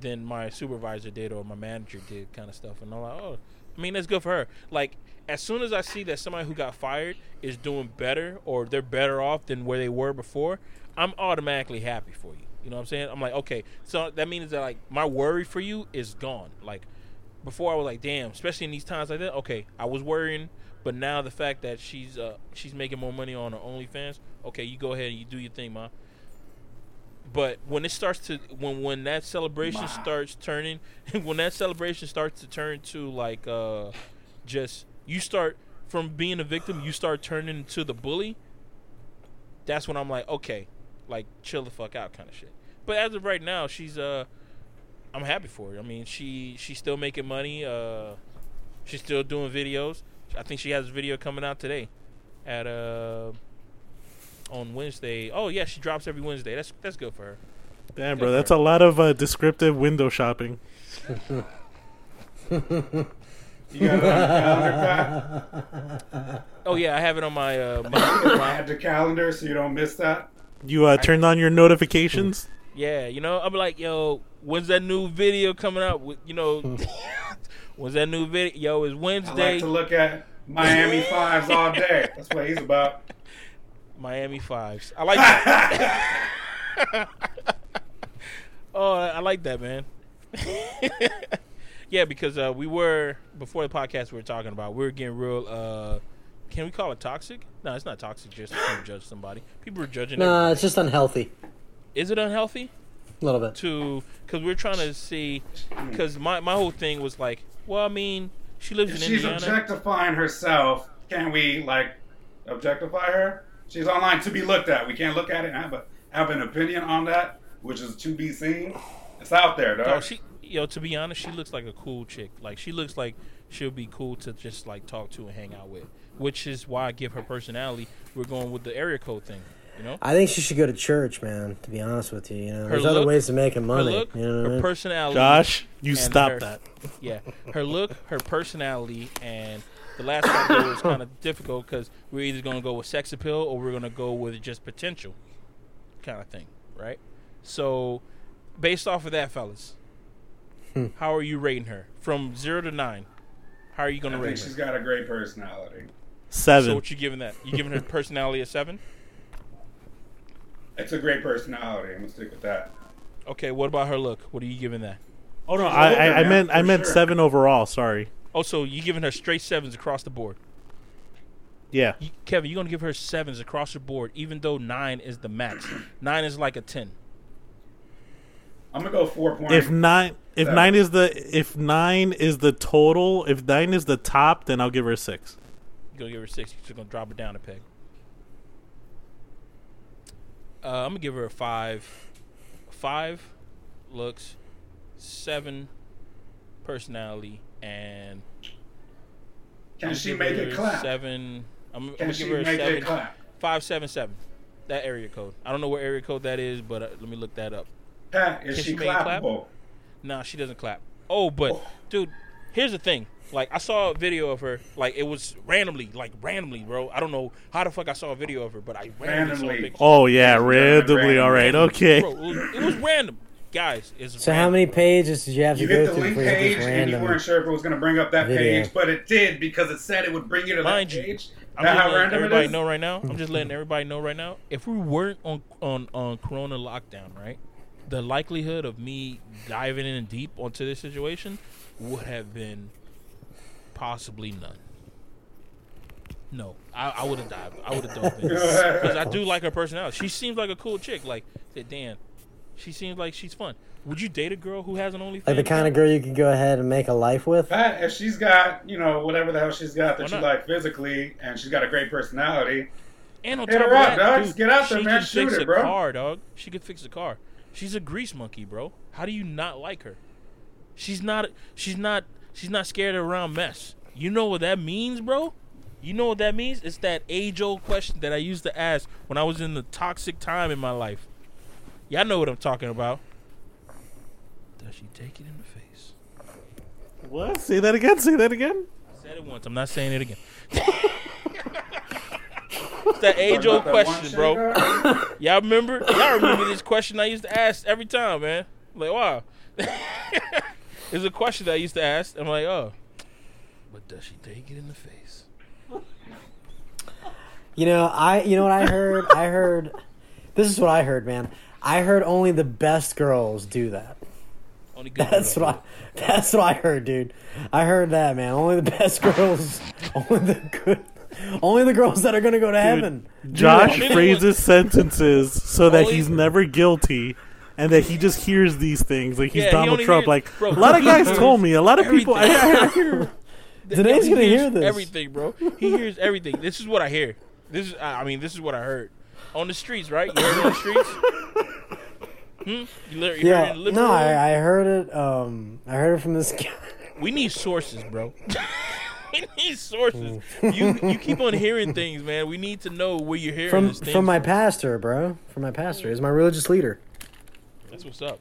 than my supervisor did or my manager did, kind of stuff. And I'm like, oh, I mean that's good for her. Like as soon as I see that somebody who got fired is doing better or they're better off than where they were before, I'm automatically happy for you. You know what I'm saying? I'm like, okay, so that means that like my worry for you is gone. Like before, I was like, damn, especially in these times like that. Okay, I was worrying, but now the fact that she's uh she's making more money on her OnlyFans, okay, you go ahead and you do your thing, ma. But when it starts to when when that celebration Ma. starts turning, [laughs] when that celebration starts to turn to like uh just you start from being a victim, you start turning into the bully. That's when I'm like, okay, like chill the fuck out, kind of shit. But as of right now, she's uh, I'm happy for her. I mean, she she's still making money. Uh, she's still doing videos. I think she has a video coming out today, at uh, on Wednesday. Oh yeah, she drops every Wednesday. That's that's good for her. Damn, bro, that's a lot of uh, descriptive window shopping. [laughs] [laughs] You got it on the calendar, Pat? [laughs] Oh yeah, I have it on my uh, [laughs] my, my Add the calendar so you don't miss that. You uh, turned on your notifications. yeah. You know, I'm like, yo, when's that new video coming out? With you know, [laughs] when's that new video? Yo, it's I Wednesday. like to look at Miami Fives all day. That's what he's about. Miami Fives. I like that. oh, I like that, man. Yeah, because uh, we were before the podcast we were talking about. We were getting real. Uh, can we call it toxic? No, it's not toxic. Just to [laughs] judge somebody. People are judging. Nah, everybody. it's just unhealthy. Is it unhealthy A little bit. to? Because we're trying to see. Because my my whole thing was like, well, I mean, she lives If in she's Indiana. objectifying herself, can we like objectify her? She's online to be looked at. We can't look at it and have a have an opinion on that, which is to be seen. It's out there, dog. She, yo, to be honest, she looks like a cool chick. Like she looks like she'll be cool to just like talk to and hang out with. Which is why I give her personality. We're going with the area code thing. You know, I think she should go to church, man. To be honest with you, you know, Her there's other look- ways of making her money. look, you know what I her mean? personality. Josh, you stop her- that. [laughs] Yeah, her look, her personality, and the last one was kind of difficult because we're either going to go with sex appeal or we're going to go with just potential, kind of thing, right? So, based off of that, fellas, Hmm. how are you rating her from zero to nine? How are you going I to think rate she's her? got a great personality. Seven. So, what you giving that? You giving her personality a seven? It's a great personality. I'm gonna stick with that. Okay, what about her look? What are you giving that? oh no, She's I, I, I man, meant I meant sure. seven overall. Sorry. Oh, so you giving her straight sevens across the board? Yeah. You, Kevin, you're gonna give her sevens across the board, even though nine is the max. [clears throat] nine is like a ten. I'm gonna go four point. If nine, if Seven. nine is the if nine is the total, if nine is the top, then I'll give her a six. You're gonna give her a six. You're gonna drop it down a peg. Uh, I'm gonna give her a five. Five looks, seven personality, and can I'm she make give it clap? Seven. I'm, I'm gonna give her a make seven. Five seven seven. That area code. I don't know what area code that is, but uh, let me look that up. Pat, is Can she she make clap? clappable? Nah, she doesn't clap. Oh, but Oh. dude, here's the thing. Like I saw a video of her. Like it was randomly, like randomly, bro. I don't know how the fuck I saw a video of her, but I randomly, saw a Randomly. picture. Oh yeah, Yeah, randomly. All right, okay. Bro, it was, it was random, guys. It's So how many pages did you have to You go hit the through link before you page get this and you weren't sure if it was going to bring up that video. page, but it did because it said it would bring you to Mind that you, page. I'm That just letting random everybody is? know right now. I'm just letting everybody know right now. If we weren't on on on Corona lockdown, right, the likelihood of me diving in deep onto this situation would have been possibly none. No, I, I would have dived. I would have dove in [laughs] because I do like her personality. She seems like a cool chick. Like, said Dan, she seems like she's fun. Would you date a girl who has an OnlyFans? Like the kind of girl you could go ahead and make a life with. Pat, if she's got, you know, whatever the hell she's got Why that you not? like physically, and she's got a great personality, And on Hit top her of up, that, dog. dude, Just get out there, she man. can Shoot fix it, a bro. car, dog. She could fix a car. She's a grease monkey, bro. How do you not like her? She's not. She's not. She's not scared around mess. You know what that means, bro? You know what that means? It's that age-old question that I used to ask when I was in the toxic time in my life. Y'all know what I'm talking about. Does she take it in the face? What? Say that again. Say that again. I said it once. I'm not saying it again. [laughs] it's that age-old Talking about that question, bro. Y'all remember? Y'all remember this question I used to ask every time, man? Like, wow. [laughs] it's a question that I used to ask. I'm like, oh. But does she take it in the face? You know, I you know what I heard? I heard this is what I heard, man. I heard only the best girls do that. Only good That's girls what I that's what I heard, dude. I heard that, man. Only the best [laughs] girls, only the good, only the girls that are gonna go to heaven. Josh Maybe phrases sentences so that he's never guilty. And that he just hears these things like he's Yeah, he Donald only Trump. hears- like bro, a lot of he guys hears [laughs] told me. A lot of people. I, everything. [laughs] I hear. [laughs] Today's He gonna hears hear this. Everything, bro. He hears everything. This is what I hear. This is. I I mean, this is what I heard on the streets, right? You heard it on the streets. Hmm? You, li- you Yeah, heard it in the living no, room? I, I heard it. Um, I heard it from this guy. We need sources, bro. [laughs] we need sources. You you keep on hearing things, man. We need to know where you're hearing from from my pastor, bro. From my pastor, is my religious leader. That's what's up.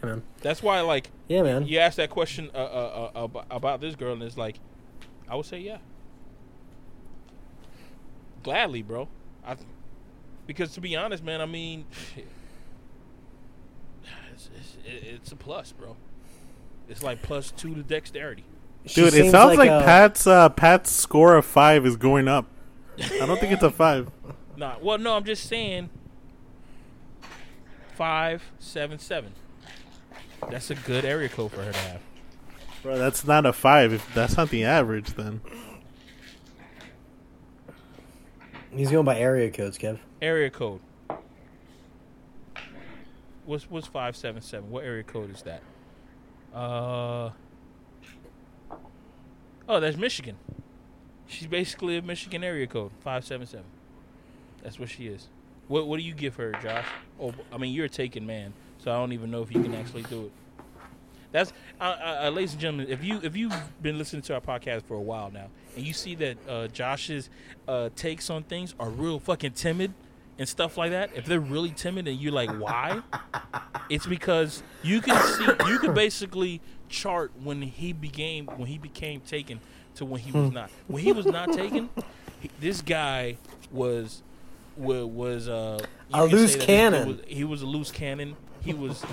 Yeah, man. That's why, like, Yeah, man. you asked that question uh, uh, uh, about, about this girl, and it's like, I would say yeah, gladly, bro. I, because to be honest, man, I mean, it's, it's, it's a plus, bro. It's like plus two to dexterity. She Dude, it seems sounds like, a- Pat's uh, Pat's score of five is going up. I don't think it's a five. Nah, well, no, I'm just saying. Five seven seven. That's a good area code for her to have. Bro, that's not a five. If that's not the average, then He's going by area codes, Kev. Area code. What's what's five seven seven? What area code is that? Uh. Oh, that's Michigan. She's basically a Michigan area code five seven seven. That's what she is. What what do you give her, Josh? Oh, I mean you're a taken man, so I don't even know if you can actually do it. That's, uh, uh, uh, ladies and gentlemen. If you if you've been listening to our podcast for a while now, and you see that uh, Josh's uh, takes on things are real fucking timid and stuff like that, if they're really timid and you're like, why? [laughs] It's because you can see you can basically chart when he became when he became taken to when he was not. When he was not taken, he, this guy was was, was uh A loose that this dude cannon. was- he was a loose cannon. He was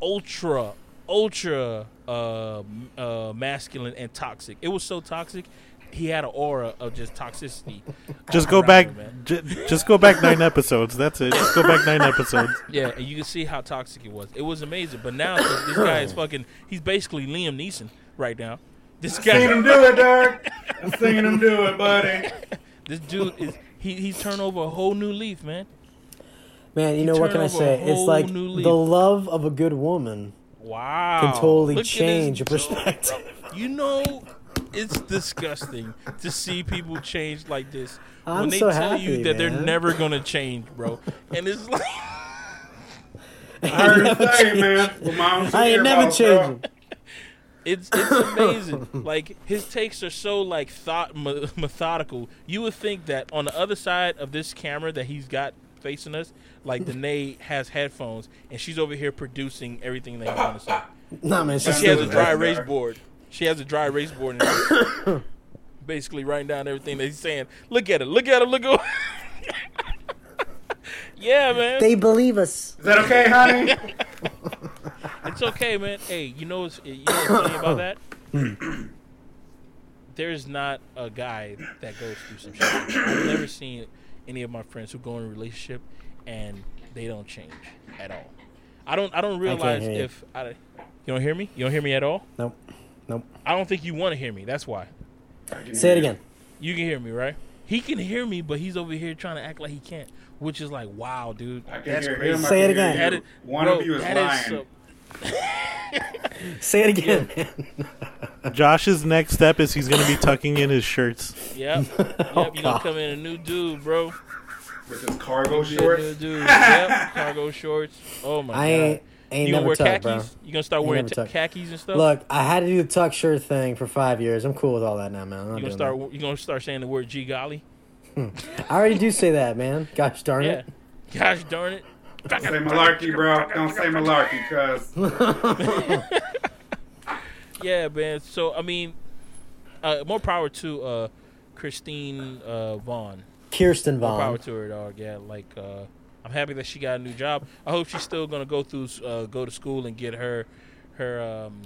ultra ultra uh, uh, masculine and toxic. It was so toxic. He had an aura of just toxicity. just go back. him. J- just go back nine episodes. That's it. Just go back nine episodes. [laughs] Yeah, and you can see how toxic it was. It was amazing. But now this this guy is oh. fucking. He's basically Liam Neeson right now. This guy. Seen him do it, dog. I'm seeing him do it, buddy. [laughs] this dude is he, he's turned over a whole new leaf, man. Man, you You know what can I say? It's like the love of a good woman Wow, can totally Look change your dude. perspective. You know, it's disgusting to see people change like this I'm when they so tell you happy, that they're never gonna change, bro. And it's like, [laughs] I heard him say, man. With my [laughs] I ain't never earballs, changing. it's it's amazing. [laughs] like his takes are so like thought me- methodical. You would think that on the other side of this camera that he's got facing us, like Danae has headphones and she's over here producing everything that he wants to say. Nah, man, She has a dry erase board. She has a dry erase board, and [coughs] basically writing down everything that he's saying. Look at it. Look at him. Look at. it. [laughs] yeah, man. They believe us. Is that okay, honey? [laughs] it's okay, man. Hey, you know what's you know what's funny about [coughs] that? [clears throat] There's not a guy that goes through some shit. I've never seen any of my friends who go in a relationship and they don't change at all. I don't. I don't realize hear you. if I. You don't hear me. You don't hear me at all. Nope. Nope. I don't think you want to hear me. That's why. Say it again. You can hear me, right? He can hear me, but he's over here trying to act like he can't, which is like, wow, dude, I can that's hear crazy. him. I Say can it hear again. That is- One bro, of you is that lying. so- [laughs] Say it again, man. [laughs] Josh's next step is he's gonna be tucking in his shirts. yep, [laughs] oh, yep. Oh, you gonna come in a new dude, bro. With his cargo shorts. new dude. yep, cargo shorts. Oh my I god. ain't ain't you gonna never wear tucked, khakis? bro. You gonna start Ain't wearing t- khakis and stuff? Look, I had to do the tuck shirt thing for five years. I'm cool with all that now, man. I'm you gonna doing start? You gonna start saying the word "g golly"? I already do say that, man. Gosh darn Yeah. it. Gosh darn it. Don't say malarkey, bro. Don't say malarkey, cuz. [laughs] [laughs] Yeah, man. So I mean, uh, more power to uh, Christine uh, Vaughn. Kirsten Vaughn. More power to her, dog. Yeah, like uh, I'm happy that she got a new job. I hope she's still gonna go through, uh, go to school and get her, her, um,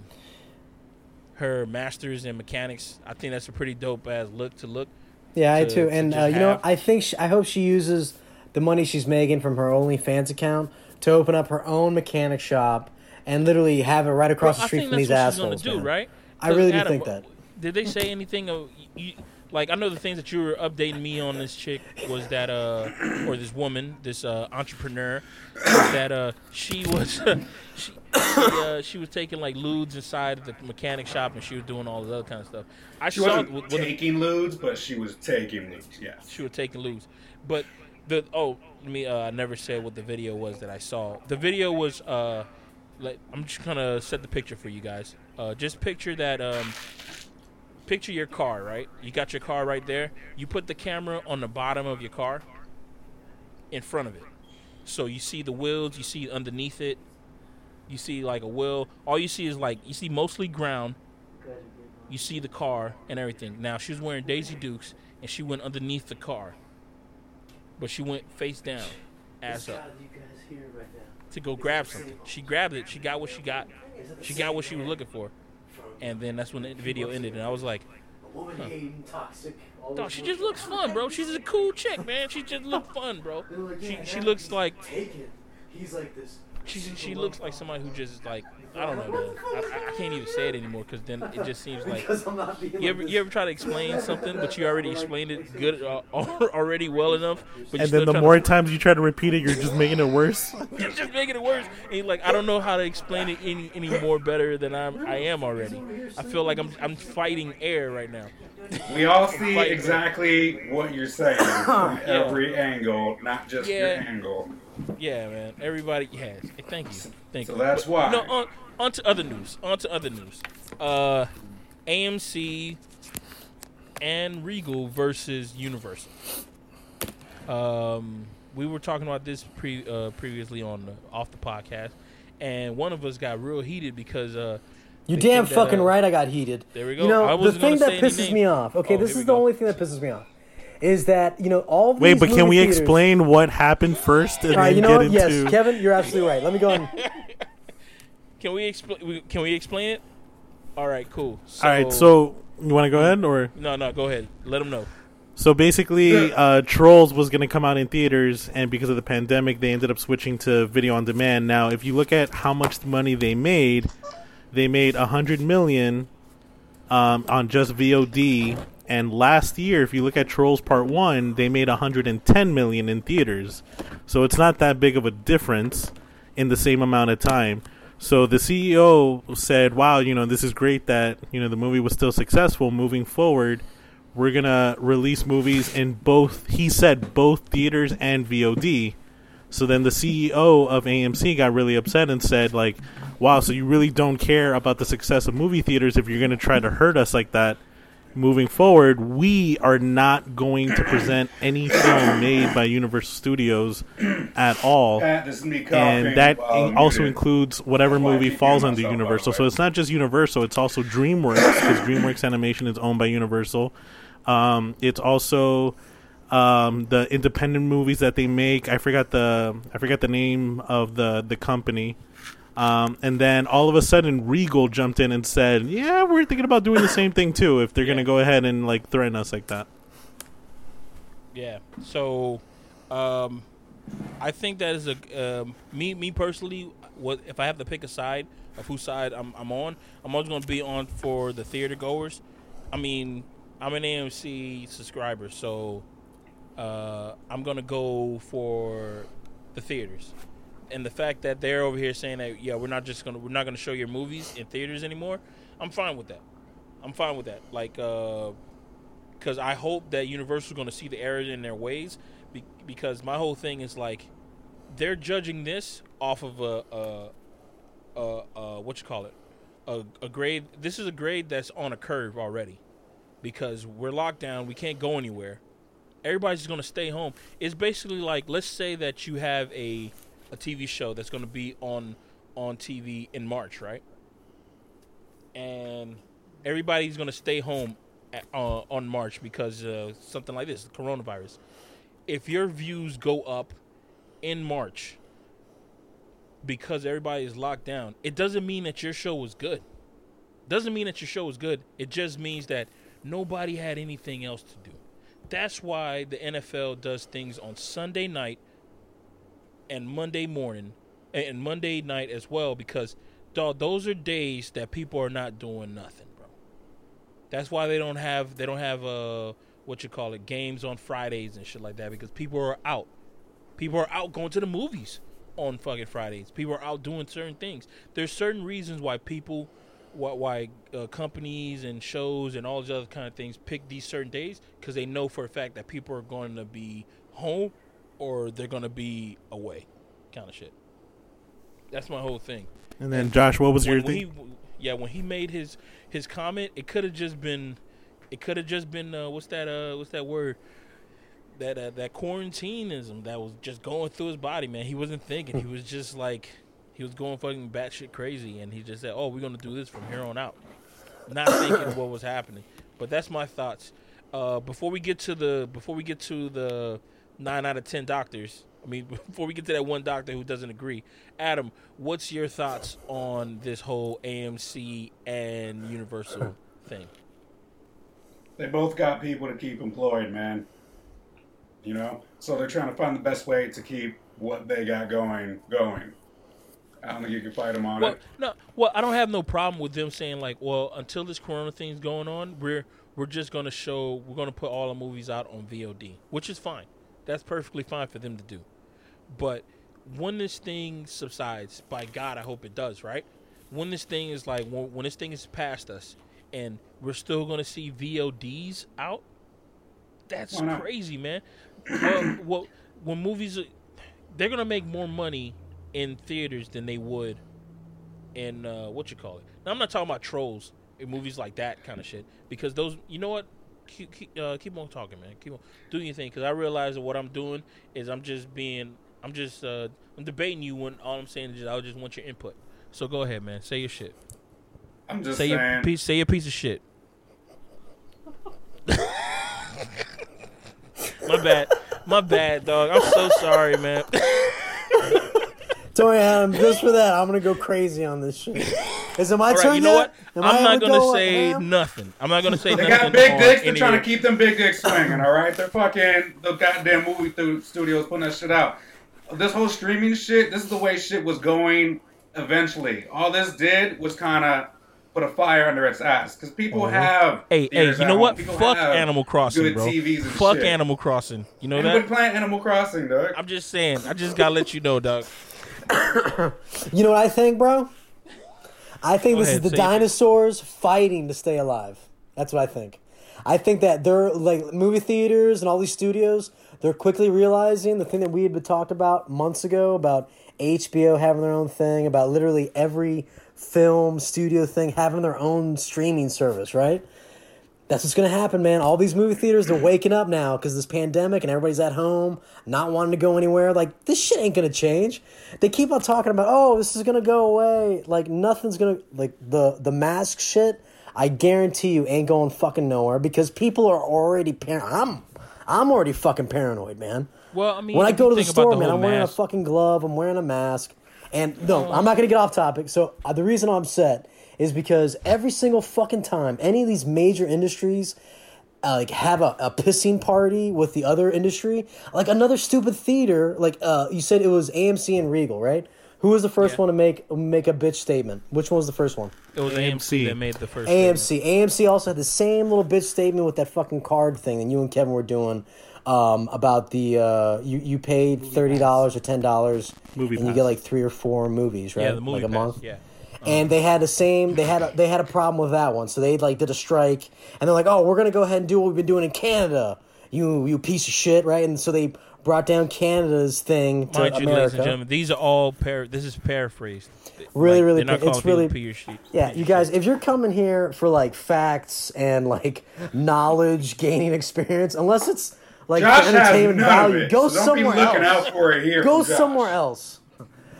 her master's in mechanics. I think that's a pretty dope ass look to look. Yeah, I to- too. And just uh, you know. I think she, I hope she uses the money she's making from her OnlyFans account to open up her own mechanic shop and literally have it right across Bro, the I street from these assholes. do, right? I really do Adam, think that. Did they say anything of you, like I know the things that you were updating me on this chick was that uh or this woman, this uh entrepreneur that uh she was [laughs] she she, uh, she was taking like lewds inside the mechanic shop and she was doing all this other kind of stuff. I She saw wasn't with, with taking lewds, but she was taking lewds. Yes. she was taking lewds, but the oh me uh, I never said what the video was that I saw. The video was uh like I'm just gonna set the picture for you guys. Uh, just picture that um picture your car, right? You got your car right there. You put the camera on the bottom of your car in front of it. So you see the wheels, you see underneath it, You see like a wheel. All you see is like you see mostly ground. You see the car and everything. Now she was wearing Daisy Dukes and she went underneath the car, but she went face down, ass up to go grab something. She grabbed it. She got what she got. She got what she was looking for, and then that's when the video ended. And I was like, a Woman hating, toxic. all "Dog, she just looks fun, bro. She's a cool chick, man. She just looks [laughs] fun, bro. She she looks like taken. He's like this. She she looks like somebody who just like I don't know. Man. I, I- I can't even say it anymore because then it just seems like." because I'm not being You ever, you ever try to explain [laughs] something, but you already explained it good uh, [laughs] already well enough, but And then the tryna- more times you try to repeat it, you're just making it worse. [laughs] You're just making it worse. And you're like, I don't know how to explain it any any more better than I'm I am already. I feel like I'm I'm fighting air right now. We all see Fight. exactly what you're saying from [coughs] every angle, not just your angle. Yeah, man. Everybody has. Hey, thank you. Thank So you. So that's But, why. No, on on to other news. On to other news. Uh AMC and Regal versus Universal. Um we were talking about this pre uh, previously on the, off the podcast and one of us got real heated because uh You damn think that, fucking uh, right. I got heated. there we go. You know I the thing that say any pisses me off. Okay, Oh, this is the go. only thing that pisses me off. Is that you know all of Wait, but can we theaters- explain what happened first and All right, then you know get what? into? Yes, Kevin, you're absolutely right. Let me go and [laughs] Can we explain? Can we explain it? All right, cool. So, All right, so you want to go ahead or? no, no, go ahead. Let them know. So basically, uh, Trolls was going to come out in theaters, and because of the pandemic, they ended up switching to video on demand. Now, if you look at how much money they made, they made a hundred million um, on just VOD. And last year, if you look at Trolls Part One, they made 110 million in theaters. So it's not that big of a difference in the same amount of time. So the CEO said, "Wow, you know, this is great that you know the movie was still successful. Moving forward, we're gonna release movies in both." He said both theaters and VOD. So then the CEO of AMC got really upset and said, "Like, wow, so you really don't care about the success of movie theaters if you're gonna try to hurt us like that." Moving forward, we are not going to present any film made by Universal Studios at all. Pat, this is me coughing And that in- also includes whatever movie falls under myself, by the Universal. So it's not just Universal; it's also DreamWorks because DreamWorks Animation is owned by Universal. Um, it's also um, the independent movies that they make. I forgot the I forgot the name of the the company. Um, and then all of a sudden, Regal jumped in and said, "Yeah, we're thinking about doing the same thing too. If they're Yeah. gonna go ahead and like threaten us like that." Yeah. So, um, I think that is a um, me. Me personally, what if I have to pick a side of whose side I'm, I'm on? I'm always going to be on for the theater goers. I mean, I'm an AMC subscriber, so uh, I'm going to go for the theaters. And the fact that they're over here saying that yeah, we're not just gonna we're not gonna show your movies in theaters anymore. I'm fine with that. I'm fine with that. Like. Uh, because I hope that Universal's to see the error in their ways. Be- because my whole thing is like, they're judging this off of a, a, a, a what you call it, a, a grade. This is a grade that's on a curve already, because we're locked down. We can't go anywhere. Everybody's going to stay home. It's basically like, let's say that you have a a TV show that's going to be on on TV in March, right? And everybody's going to stay home at, uh, on March because uh, something like this, coronavirus. If your views go up in March because everybody is locked down, it doesn't mean that your show was good. Doesn't mean that your show was good. It just means that nobody had anything else to do. That's why the NFL does things on Sunday night and Monday morning and Monday night as well because dog, those are days that people are not doing nothing, bro. That's why they don't have they don't have uh what you call it games on Fridays and shit like that because people are out. People are out going to the movies on fucking Fridays. People are out doing certain things. There's certain reasons why people why, why uh, companies and shows and all these other kind of things pick these certain days because they know for a fact that people are going to be home or they're going to be away, kind of shit. That's my whole thing. And then Josh, what was When- your when thing? he, yeah, when he made his his comment, it could have just been, it could have just been uh, what's that uh what's that word? That uh, that quarantineism that was just going through his body, man. He wasn't thinking. He was just like, He was going fucking batshit crazy, and he just said, "Oh, we're gonna do this from here on out," not thinking what was happening. But that's my thoughts. Uh, before we get to the before we get to the nine out of ten doctors, I mean, [laughs] before we get to that one doctor who doesn't agree, Adam, what's your thoughts on this whole AMC and Universal [clears throat] thing? They both got people to keep employed, man. You know, so they're trying to find the best way to keep what they got going going. I don't think you can fight them on Well, it. no, well, I don't have no problem with them saying like, well, until this Corona thing's going on, we're we're just gonna show, we're gonna put all the movies out on VOD, which is fine. That's perfectly fine for them to do. But when this thing subsides, by God, I hope it does, right? When this thing is like, when, when this thing is past us, and we're still gonna see VODs out, that's crazy, man. well, [coughs] well, when movies, they're gonna make more money in theaters than they would in uh, what you call it. Now I'm not talking about trolls in movies like that kind of shit because those, you know what? Keep keep, uh, keep on talking, man. Keep on doing your thing because I realize that what I'm doing is I'm just being, I'm just, uh, I'm debating you when all I'm saying is just, I just want your input. So go ahead, man. Say your shit. I'm just Say your saying. piece. Say your piece of shit. [laughs] My bad. My bad, dog. I'm so sorry, man. [laughs] Don't Adam. Just for that, I'm gonna go crazy on this shit. [laughs] Is it my All turn right, you know yet? what? Am I I'm not gonna go say ham? nothing. I'm not gonna say They nothing. got big dicks. They're any trying to keep them big dicks swinging. All right, they're fucking the goddamn movie stu- studios putting that shit out. This whole streaming shit. This is the way shit was going. Eventually, all this did was kind of put a fire under its ass because people Mhm. have. Hey, hey, theaters you know what? People Fuck Animal Crossing, good bro. TVs and Fuck shit. Animal Crossing. You know Anybody that? playing Animal Crossing, dog? I'm just saying. I just gotta let you know, dog. [coughs] You know what I think, bro? I think Go this ahead, is the say it. dinosaurs fighting to stay alive. That's what I think. I think that they're like movie theaters and all these studios. They're quickly realizing the thing that we had been talked about months ago about HBO having their own thing, about literally every film studio thing having their own streaming service, right? That's what's gonna happen, man. All these movie theaters they're waking up now because this pandemic and everybody's at home, not wanting to go anywhere. Like this shit ain't gonna change. They keep on talking about, oh, this is gonna go away. Like nothing's gonna like the the mask shit. I guarantee you ain't going fucking nowhere because people are already par- I'm I'm already fucking paranoid, man. Well, I mean, When I go to the store, the man, I'm wearing a fucking glove. I'm wearing a mask. And no, I'm not going to get off topic. So uh, the reason I'm upset is because every single fucking time any of these major industries uh, like have a, a pissing party with the other industry, like another stupid theater, like uh, you said it was AMC and Regal, right? Who was the first Yeah. one to make make a bitch statement? Which one was the first one? It was AMC. AMC that made the first. AMC. AMC also had the same little bitch statement with that fucking card thing that you and Kevin were doing um, about the uh, you you paid thirty dollars or ten dollars Movie and you get like three or four movies, right? Yeah, the movie like a pass, month. Yeah. And they had the same. They had a, they had a problem with that one, so they like did a strike, and they're like, "Oh, we're gonna go ahead and do what we've been doing in Canada, you you piece of shit, right?" And so they brought down Canada's thing to Mind you, ladies and America. gentlemen, these are all par- This is paraphrased. Really, Like, really They're not it's really- people piece. Yeah, you guys, shit. if you're coming here for like facts and like knowledge gaining experience, unless it's like Josh for has entertainment none value, of it. go so don't somewhere be looking else. out for it here. Go from Josh. somewhere else.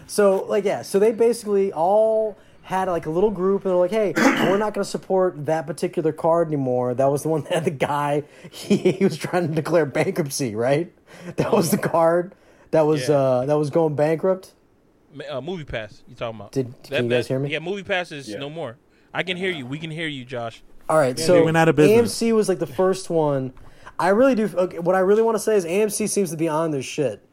So like yeah, so they basically all had like a little group and they're like, hey, [clears throat] we're not going to support that particular card anymore. That was the one [laughs] that the guy he, he was trying to declare bankruptcy, right? That was the card that was Yeah. uh that was going bankrupt. Ma- uh, MoviePass. You talking about? Did- can you guys hear me? Yeah, MoviePass is Yeah. no more. I can hear you. We can hear you, Josh. All right, they so went out of business. AMC was like the first one. I really do. Okay, what I really want to say is AMC seems to be on this shit.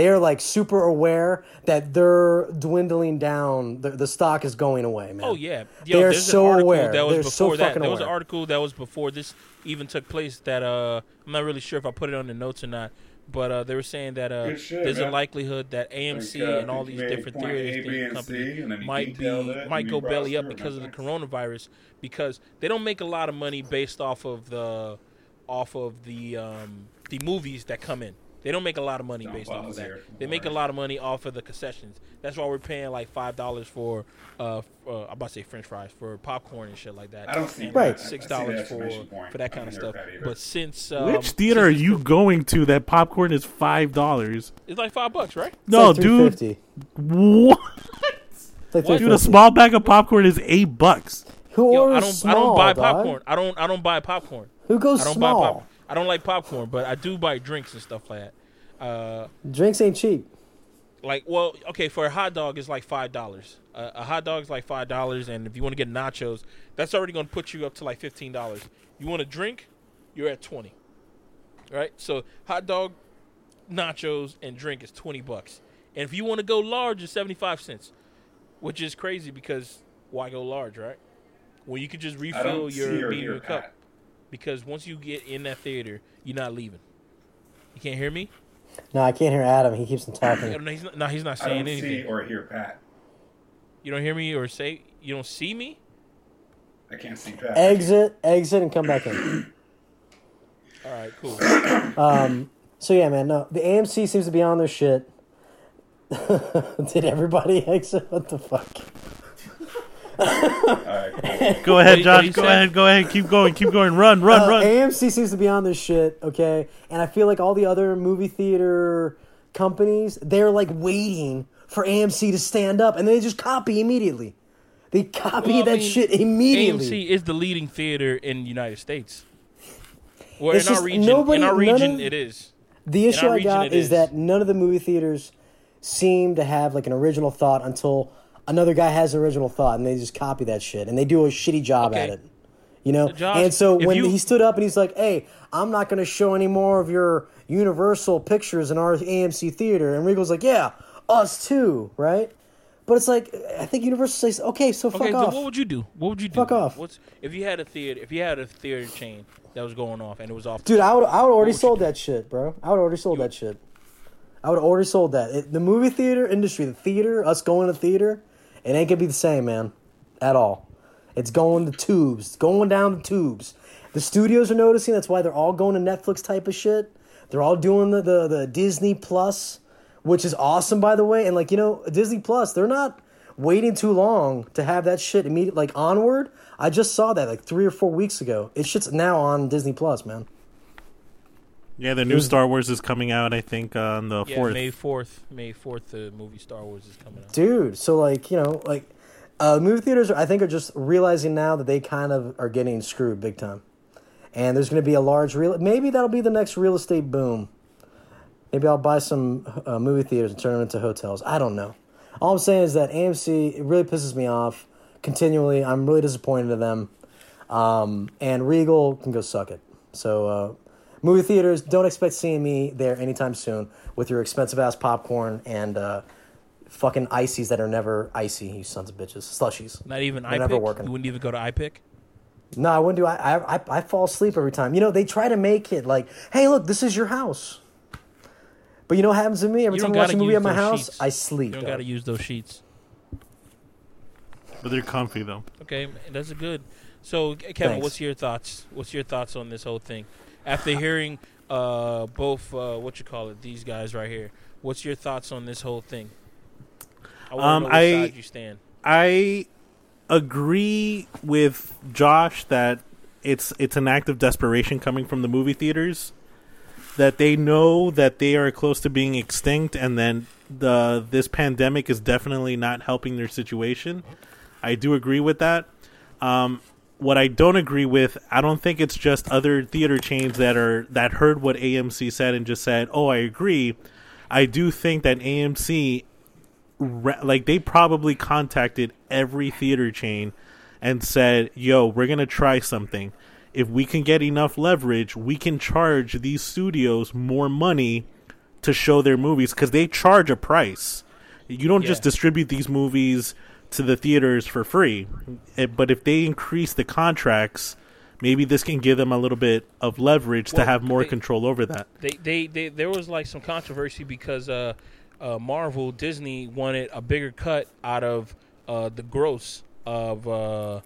They are like super aware that they're dwindling down. The, the stock is going away, man. Oh yeah, They are so aware. That was They're so before that. fucking There was an article that was before this even took place. That uh, I'm not really sure if I put it on the notes or not. But uh, they were saying that uh, shit, there's a likelihood that AMC Like, uh, and all these different point theory and companies and might be might go belly up because of the coronavirus because they don't make a lot of money based off of the off of the um, the movies that come in. They don't make a lot of money Don't based off of that. here. They make a Alright. lot of money off of the concessions. That's why we're paying like five dollars for uh, f- uh I'm about to say French fries for popcorn and shit like that. I don't see Right. that. I- I Six see the dollars for exclamation point. for that kind of don't stuff. hear either. But since um, Which theater are since you it's- going to that popcorn is five dollars? It's like five bucks, right? It's No, like dude. 350. What? Like Dude, a 350. small bag of popcorn is eight bucks. Who Yo, orders I don't. small, I don't buy dog? popcorn. I don't. I don't buy popcorn. Who goes I don't small? buy popcorn. I don't like popcorn, but I do buy drinks and stuff like that. Uh, Drinks ain't cheap. like, well, okay, for a hot dog, it's like five dollars. Uh, a hot dog is like five dollars, and if you want to get nachos, that's already going to put you up to like fifteen dollars. You want a drink, you're at twenty. Right. So hot dog, nachos, and drink is twenty bucks. And if you want to go large, it's seventy five cents, which is crazy because why go large, right? Well, you could just refill your see or medium cup Pat. Because once you get in that theater, you're not leaving. You can't hear me? No, I can't hear Adam. He keeps on [clears throat] No, talking. he's not, no, he's not I saying don't anything. see or hear Pat. You don't hear me or say you don't see me? I can't see Pat. exit, exit, and come back in. [clears throat] All right, cool. [coughs] Um, so yeah, man. No, the AMC seems to be on their shit. [laughs] Did everybody [laughs] exit? What the fuck? All right, cool. Go ahead, you- Josh. Go said? ahead. Go ahead. Keep going. Keep going. Run. Run. Uh, run. AMC seems to be on this shit, okay? And I feel like all the other movie theater companies, they're like waiting for AMC to stand up and they just copy immediately. They copy Well, that mean, shit immediately. AMC is the leading theater in the United States. Well, It's in our region, nobody- in our region, of- it is. The issue our I region got it is, is. that none of the movie theaters seem to have like an original thought until another guy has an original thought and they just copy that shit and they do a shitty job Okay. at it. You know? Josh, and so when you- he stood up and he's like, "Hey, I'm not going to show any more of your Universal pictures in our AMC theater." And Regal's like, "Yeah, us too, right?" But it's like I think Universal says, "Okay, so fuck Okay, so what would you do? What would you do? Fuck off. What's if you had a theater? If you had a theater chain that was going off and it was off, Dude, I would I would already sold that shit, bro. I would already sold that shit. I would already sold that. It, the movie theater industry, the theater, us going to theater, it ain't gonna be the same, man, at all. It's going to tubes, it's going down the tubes. The studios are noticing. That's why they're all going to Netflix type of shit. They're all doing the the, the Disney Plus, which is awesome, by the way. And like you know, Disney Plus, they're not waiting too long to have that shit immediate like onward. I just saw that like three or four weeks ago. It shit's now on Disney Plus, man. Yeah, the new Star Wars is coming out. I think on the yeah, fourth. May fourth, May fourth, the movie Star Wars is coming out. dude so like you know like uh, movie theaters are, i think are just realizing now that they kind of are getting screwed big time and there's going to be a large real maybe that'll be the next real estate boom maybe i'll buy some uh, movie theaters and turn them into hotels i don't know all i'm saying is that amc it really pisses me off continually i'm really disappointed in them um, and regal can go suck it so uh, movie theaters don't expect seeing me there anytime soon with your expensive ass popcorn and uh, fucking ices that are never icy, you sons of bitches. Slushies. Not even They're never working. You wouldn't even go to iPic. No, I wouldn't do. I, I I I fall asleep every time. You know, they try to make it like, hey, look, this is your house. But you know what happens to me every time I watch a movie at my house? sheets. I You sleep. don't got to use those sheets. But they're comfy though. Okay, that's good. So, Kevin, Thanks. what's your thoughts? What's your thoughts on this whole thing? After hearing uh, both, uh, what you call it, these guys right here, what's your thoughts on this whole thing? I Um, know I- you stand. I agree with Josh that it's it's an act of desperation coming from the movie theaters that they know that they are close to being extinct and then the this pandemic is definitely not helping their situation. I do agree with that. Um, what I don't agree with, I don't think it's just other theater chains that are that heard what AMC said and just said, "Oh, I agree." I do think that AMC like they probably contacted every theater chain and said, "Yo, we're going to try something. If we can get enough leverage, we can charge these studios more money to show their movies cuz they charge a price. You don't just distribute these movies to the theaters for free. Eh, But if they increase the contracts, maybe this can give them a little bit of leverage Well, to have more they- control over that. They, they, they, there was like some controversy because uh, uh, Marvel, Disney wanted a bigger cut out of uh, the gross of uh,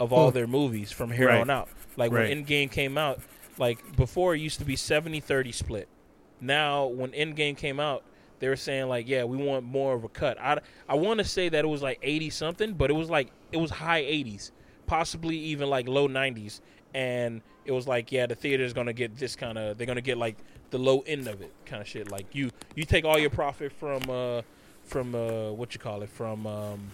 of all Huh. their movies from here Right. on out. Like Right. when Endgame came out, like before it used to be 70-30 split. Now when Endgame came out, they were saying like, yeah, we want more of a cut. I, I want to say that it was like 80 something, but it was like it was high 80s, possibly even like low 90s. And it was like, yeah, the theater's to get this kind of they're to get like the low end of it kind of shit. Like you you take all your profit from uh from uh, what you call it from um,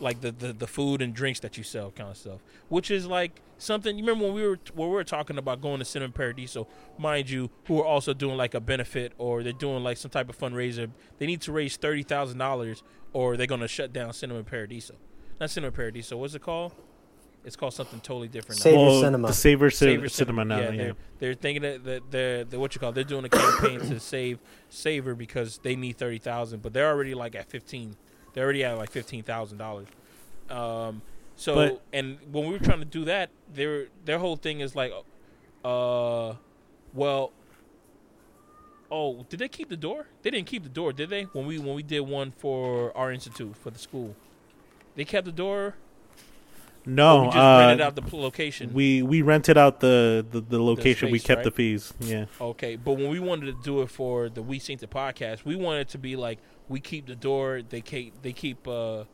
like the, the the food and drinks that you sell kind of stuff, which is like something. You remember when we were when we were talking about going to Cinema Paradiso, mind you, who are also doing like a benefit or they're doing like some type of fundraiser. They need to raise thirty thousand dollars, or they're gonna shut down Cinema Paradiso. Not Cinema Paradiso. What's it called? It's called something totally different. now. Save Well, cinema. The Savor, Cin- Save your Cinema now. Yeah, Yeah, they're, they're thinking that, that they're, they're what you call they're doing a campaign to save Savor because they need thirty thousand, but they're already like at fifteen. They're already at like fifteen thousand dollars. Um, so But- and when we were trying to do that, their their whole thing is like, uh, well, oh, did they keep the door? They didn't keep the door, did they? When we when we did one for our institute for the school, they kept the door. No, we just uh, rented out the location. we we rented out the the, the location. we space, kept right? the fees. Yeah. Okay, but when we wanted to do it for the We Seen It podcast, we wanted it to be like we keep the door, they keep they keep uh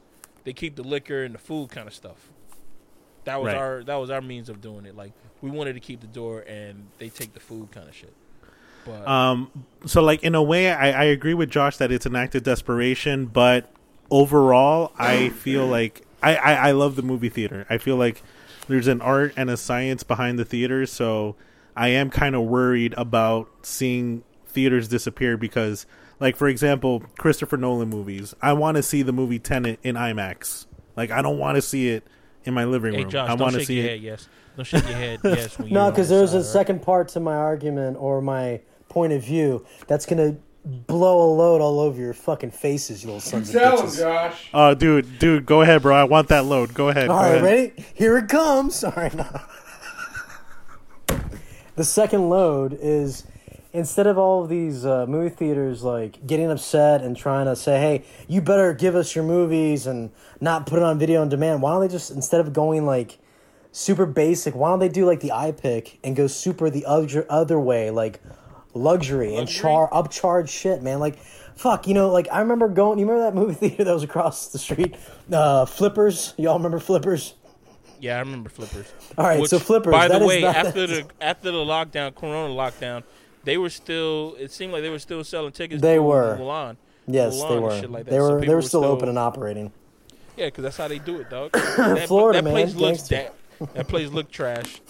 they keep the liquor and the food kind of stuff. That was Right. our that was our means of doing it. Like we wanted to keep the door and they take the food kind of shit. But Um. So, like in a way, I, I agree with Josh that it's an act of desperation, but overall, I feel like I, I I love the movie theater. I feel like there's an art and a science behind the theater, so I am kind of worried about seeing theaters disappear because, like for example, Christopher Nolan movies. I want to see the movie Tenet in IMAX. Like I don't want to see it in my living hey room. Josh, I want to see your it. head. Yes, don't shake your head. Yes, when [laughs] No, you're on because there's a right? second part to my argument or my point of view that's gonna blow a load all over your fucking faces, you little sons of Tell him, bitches. Josh. Oh, dude, dude, go ahead, bro. I want that load. Go ahead. All go right, ahead. ready? Here it comes. [laughs] All right, no. the second load is instead of all of these uh, movie theaters like getting upset and trying to say, "Hey, you better give us your movies and not put it on video on demand," why don't they just instead of going like super basic, why don't they do like the iPic and go super the other other way, like luxury, and char upcharge shit, man, like. Fuck, you know, like I remember going. You remember that movie [laughs] theater that was across the street? Uh, Flippers. Y'all remember Flippers? Yeah, I remember flippers. All right, so Flippers. By that the is way, [laughs] after the after the lockdown, Corona lockdown, they were still. It seemed like they were still selling tickets. They were. Milan. Yes, Mulan they were. shit like that. They So were. They people were still still- open and operating. Yeah, because that's how they do it, dog. [coughs] that, Florida, that man, place looks gangster. That. That place look trash.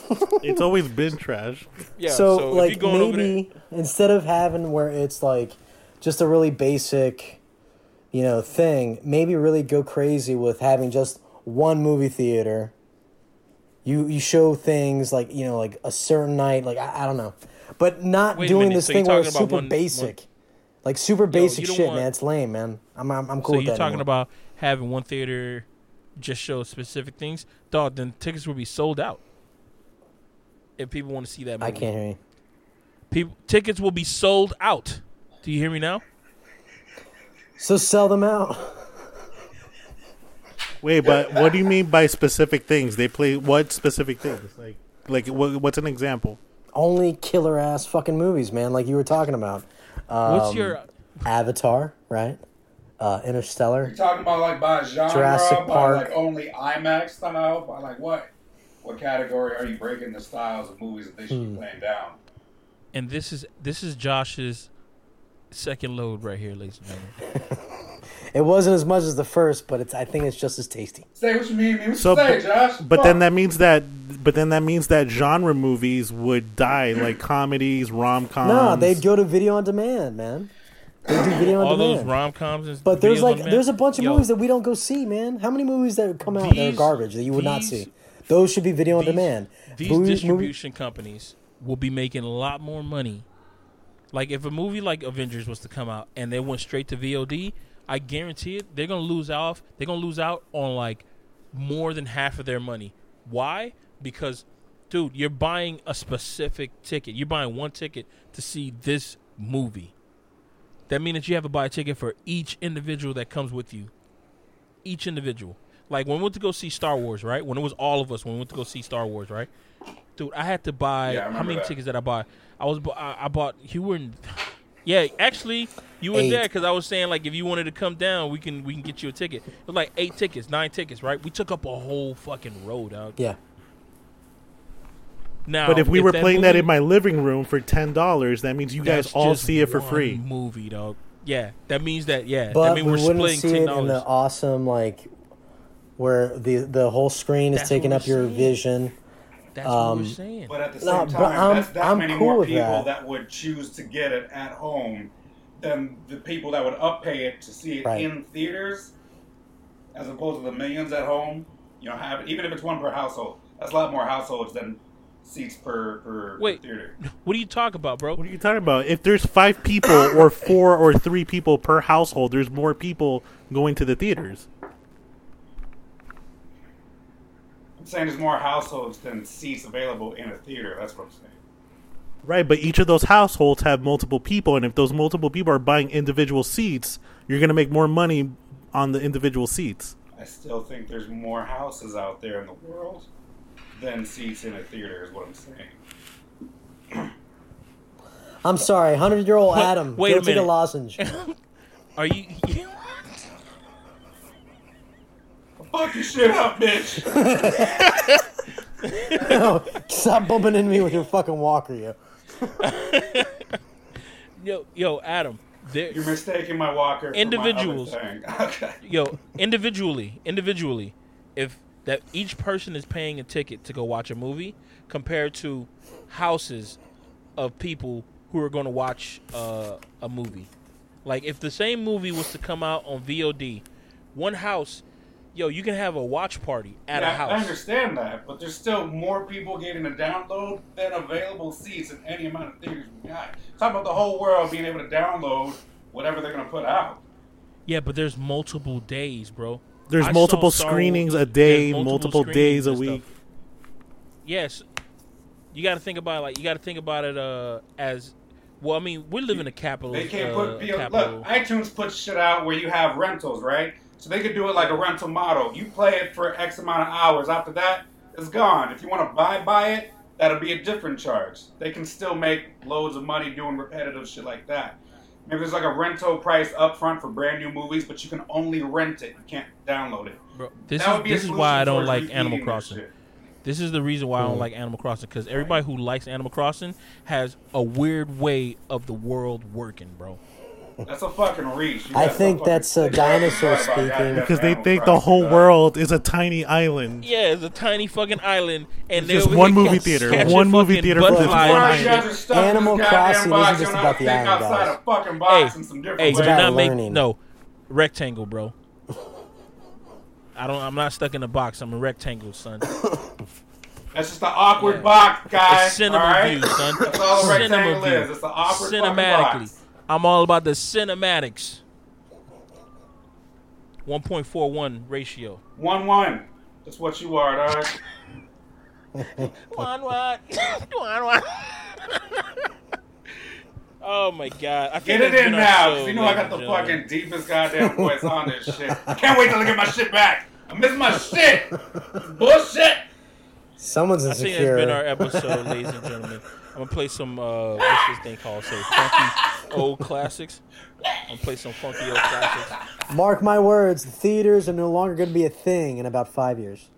It's always been trash. Yeah. so, So, like you're there, maybe instead of having where it's like just a really basic, you know, thing, maybe really go crazy with having just one movie theater. You you show things like you know like a certain night like I, I don't know, but not Wait doing this so thing where it's super one- basic, like super basic you don't shit, want- man. It's lame, man. I'm I'm, I'm cool so with you're that. talking anymore. about having one theater just show specific things, dog. Then tickets will be sold out. If people want to see that movie, I can't hear you. People tickets will be sold out. Do you hear me now? So sell them out. Wait, but what do you mean by specific things? They play what specific things? Like, like what, what's an example? only killer ass fucking movies, man. Like you were talking about. Um, What's your Avatar? Right. Uh, Interstellar. You're talking about like by genre, Jurassic by Park. like only IMAX style, by like what? What category are you breaking the styles of movies that they should Hmm. be playing down? and this is this is Josh's second load right here, ladies and gentlemen. [laughs] It wasn't as much as the first, but it's. I think it's just as tasty. Say what you mean, man. What So, you say, but, Josh? but then that means that, but then that means that genre movies would die, like [clears throat] comedies, rom coms. no, they'd go to video on demand, man. They do video on All those demand. rom coms and but there's like there's a bunch of Yo, movies that we don't go see, man. How many movies that come out that are These- garbage that you would not these- see? Those should be video on these- demand. These Movie- movie- distribution companies will be making a lot more money. Like if a movie like Avengers was to come out and they went straight to VOD, I guarantee it, they're gonna lose off. They're gonna lose out on like more than half of their money. Why? Because, dude, you're buying a specific ticket. You're buying one ticket to see this movie. That means that you have to buy a ticket for each individual that comes with you. Each individual. Like when we went to go see Star Wars, right? When it was all of us, when we went to go see Star Wars, right? Dude, I had to buy. Yeah, I how many that. tickets did I buy? I was. I, I bought. You were. In, [sighs] yeah, actually, you were Eight. there because I was saying like if you wanted to come down, we can we can get you a ticket. It was like eight tickets, nine tickets, right? We took up a whole fucking road out. Yeah. Now, But if we were that playing that movie- in my living room for ten dollars, that means you guys that's all just see it for one free. Movie, dog. Yeah, that means that. Yeah, but that means we we're wouldn't splitting see ten it in the dollars. awesome like where the the whole screen is That's taking what up we're your saying. vision. That's what um, we're saying. But at the No, same but time, I'm- that's that I'm many cool more with people that. that. would choose to get it at home than the people that would uppay it to see it Right. in theaters, as opposed to the millions at home. You know, have even if it's one per household, that's a lot more households than seats per per, per theater. [laughs] What are you talking about, bro? What are you talking about? If there's five people or four or three people per household, there's more people going to the theaters. I'm saying there's more households than seats available in a theater. That's what I'm saying. Right, but each of those households have multiple people, and if those multiple people are buying individual seats, you're going to make more money on the individual seats. I still think there's more houses out there in the world than seats in a theater. Is what I'm saying. I'm sorry, hundred year old Adam. wait a go take a minute. lozenge. [laughs] Are you? [laughs] Fuck your shit up, bitch. [laughs] Stop bumping into me with your fucking walker, you. yo, yo, Adam. There, You're mistaking my walker. for Individuals. My other thing. Okay. yo, individually, individually, if that each person is paying a ticket to go watch a movie compared to houses of people who are going to watch uh, a movie. Like if the same movie was to come out on VOD, one house, yo, you can have a watch party at Yeah, a house. I understand that, but there's still more people getting a download than available seats in any amount of theaters we got. Talk about the whole world being able to download whatever they're going to put out. Yeah, but there's multiple days, bro. There's I multiple screenings Wars- a day, there's multiple, days a week. stuff. Yes, you got to think about it like you got to think about it uh, as well. I mean, we live in a capital. They can't uh, put P- capital. look. iTunes puts shit out where you have rentals, right? So they could do it like a rental model. You play it for X amount of hours. After that, it's gone. If you want to buy buy it, that'll be a different charge. They can still make loads of money doing repetitive shit like that. Maybe there's like a rental price up front for brand new movies, but you can only rent it. You can't download it. Bro, this That is would be a this is why I don't like Animal Crossing. This is the reason why I don't like Animal Crossing because everybody who likes Animal Crossing has a weird way of the world working, bro. That's a fucking reach. You I guys think don't that's a fucking- dinosaur About speaking. goddamn Because they Animal think the Crossing, whole dog. world is a tiny island. Yeah, it's a tiny fucking island, and It's they just over one here movie catch- theater. catching One movie fucking theater for this butterflies. one Why island. you guys are stuck in Animal this goddamn Crossing box, isn't you just don't about the to think island, outside guys. a fucking box Hey, in some different Hey, ways. about not make learning. no rectangle, bro. I don't. I'm not stuck in a box. I'm a rectangle, son. That's just an awkward Yeah. box, guys. It's cinema all right? view, son. That's all a Cinema rectangle view. is. It's an awkward fucking Cinematically, box. I'm all about the cinematics. 1.41 ratio. One one. That's what you are, dog. [laughs] One one. [laughs] One one. [laughs] Oh my god! I think Get it in now, show, 'cause you know I got the gentlemen. fucking deepest goddamn voice on this shit. I can't wait till I get my shit back. I miss my shit. Bullshit. Someone's insecure. I think insecure. that's been our episode, ladies and gentlemen. I'm gonna play some uh, what's this thing called? Say funky old classics. I'm gonna play some funky old classics. Mark my words, the theaters are no longer going to be a thing in about five years.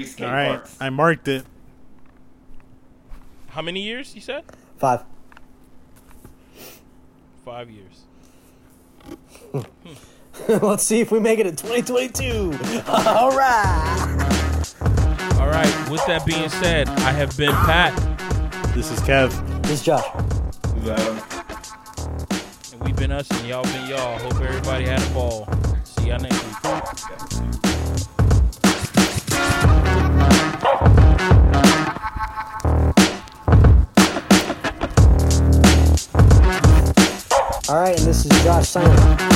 Skate All right, parks. I marked it. How many years? You said Five. five years. [laughs] Let's see if we make it in 2022. [laughs] All right. All right. With that being said, I have been Pat, This is Kev. This is Josh. And we've been us, and y'all been y'all. Hope everybody had a ball. See y'all next week. All right, and this is Josh signing.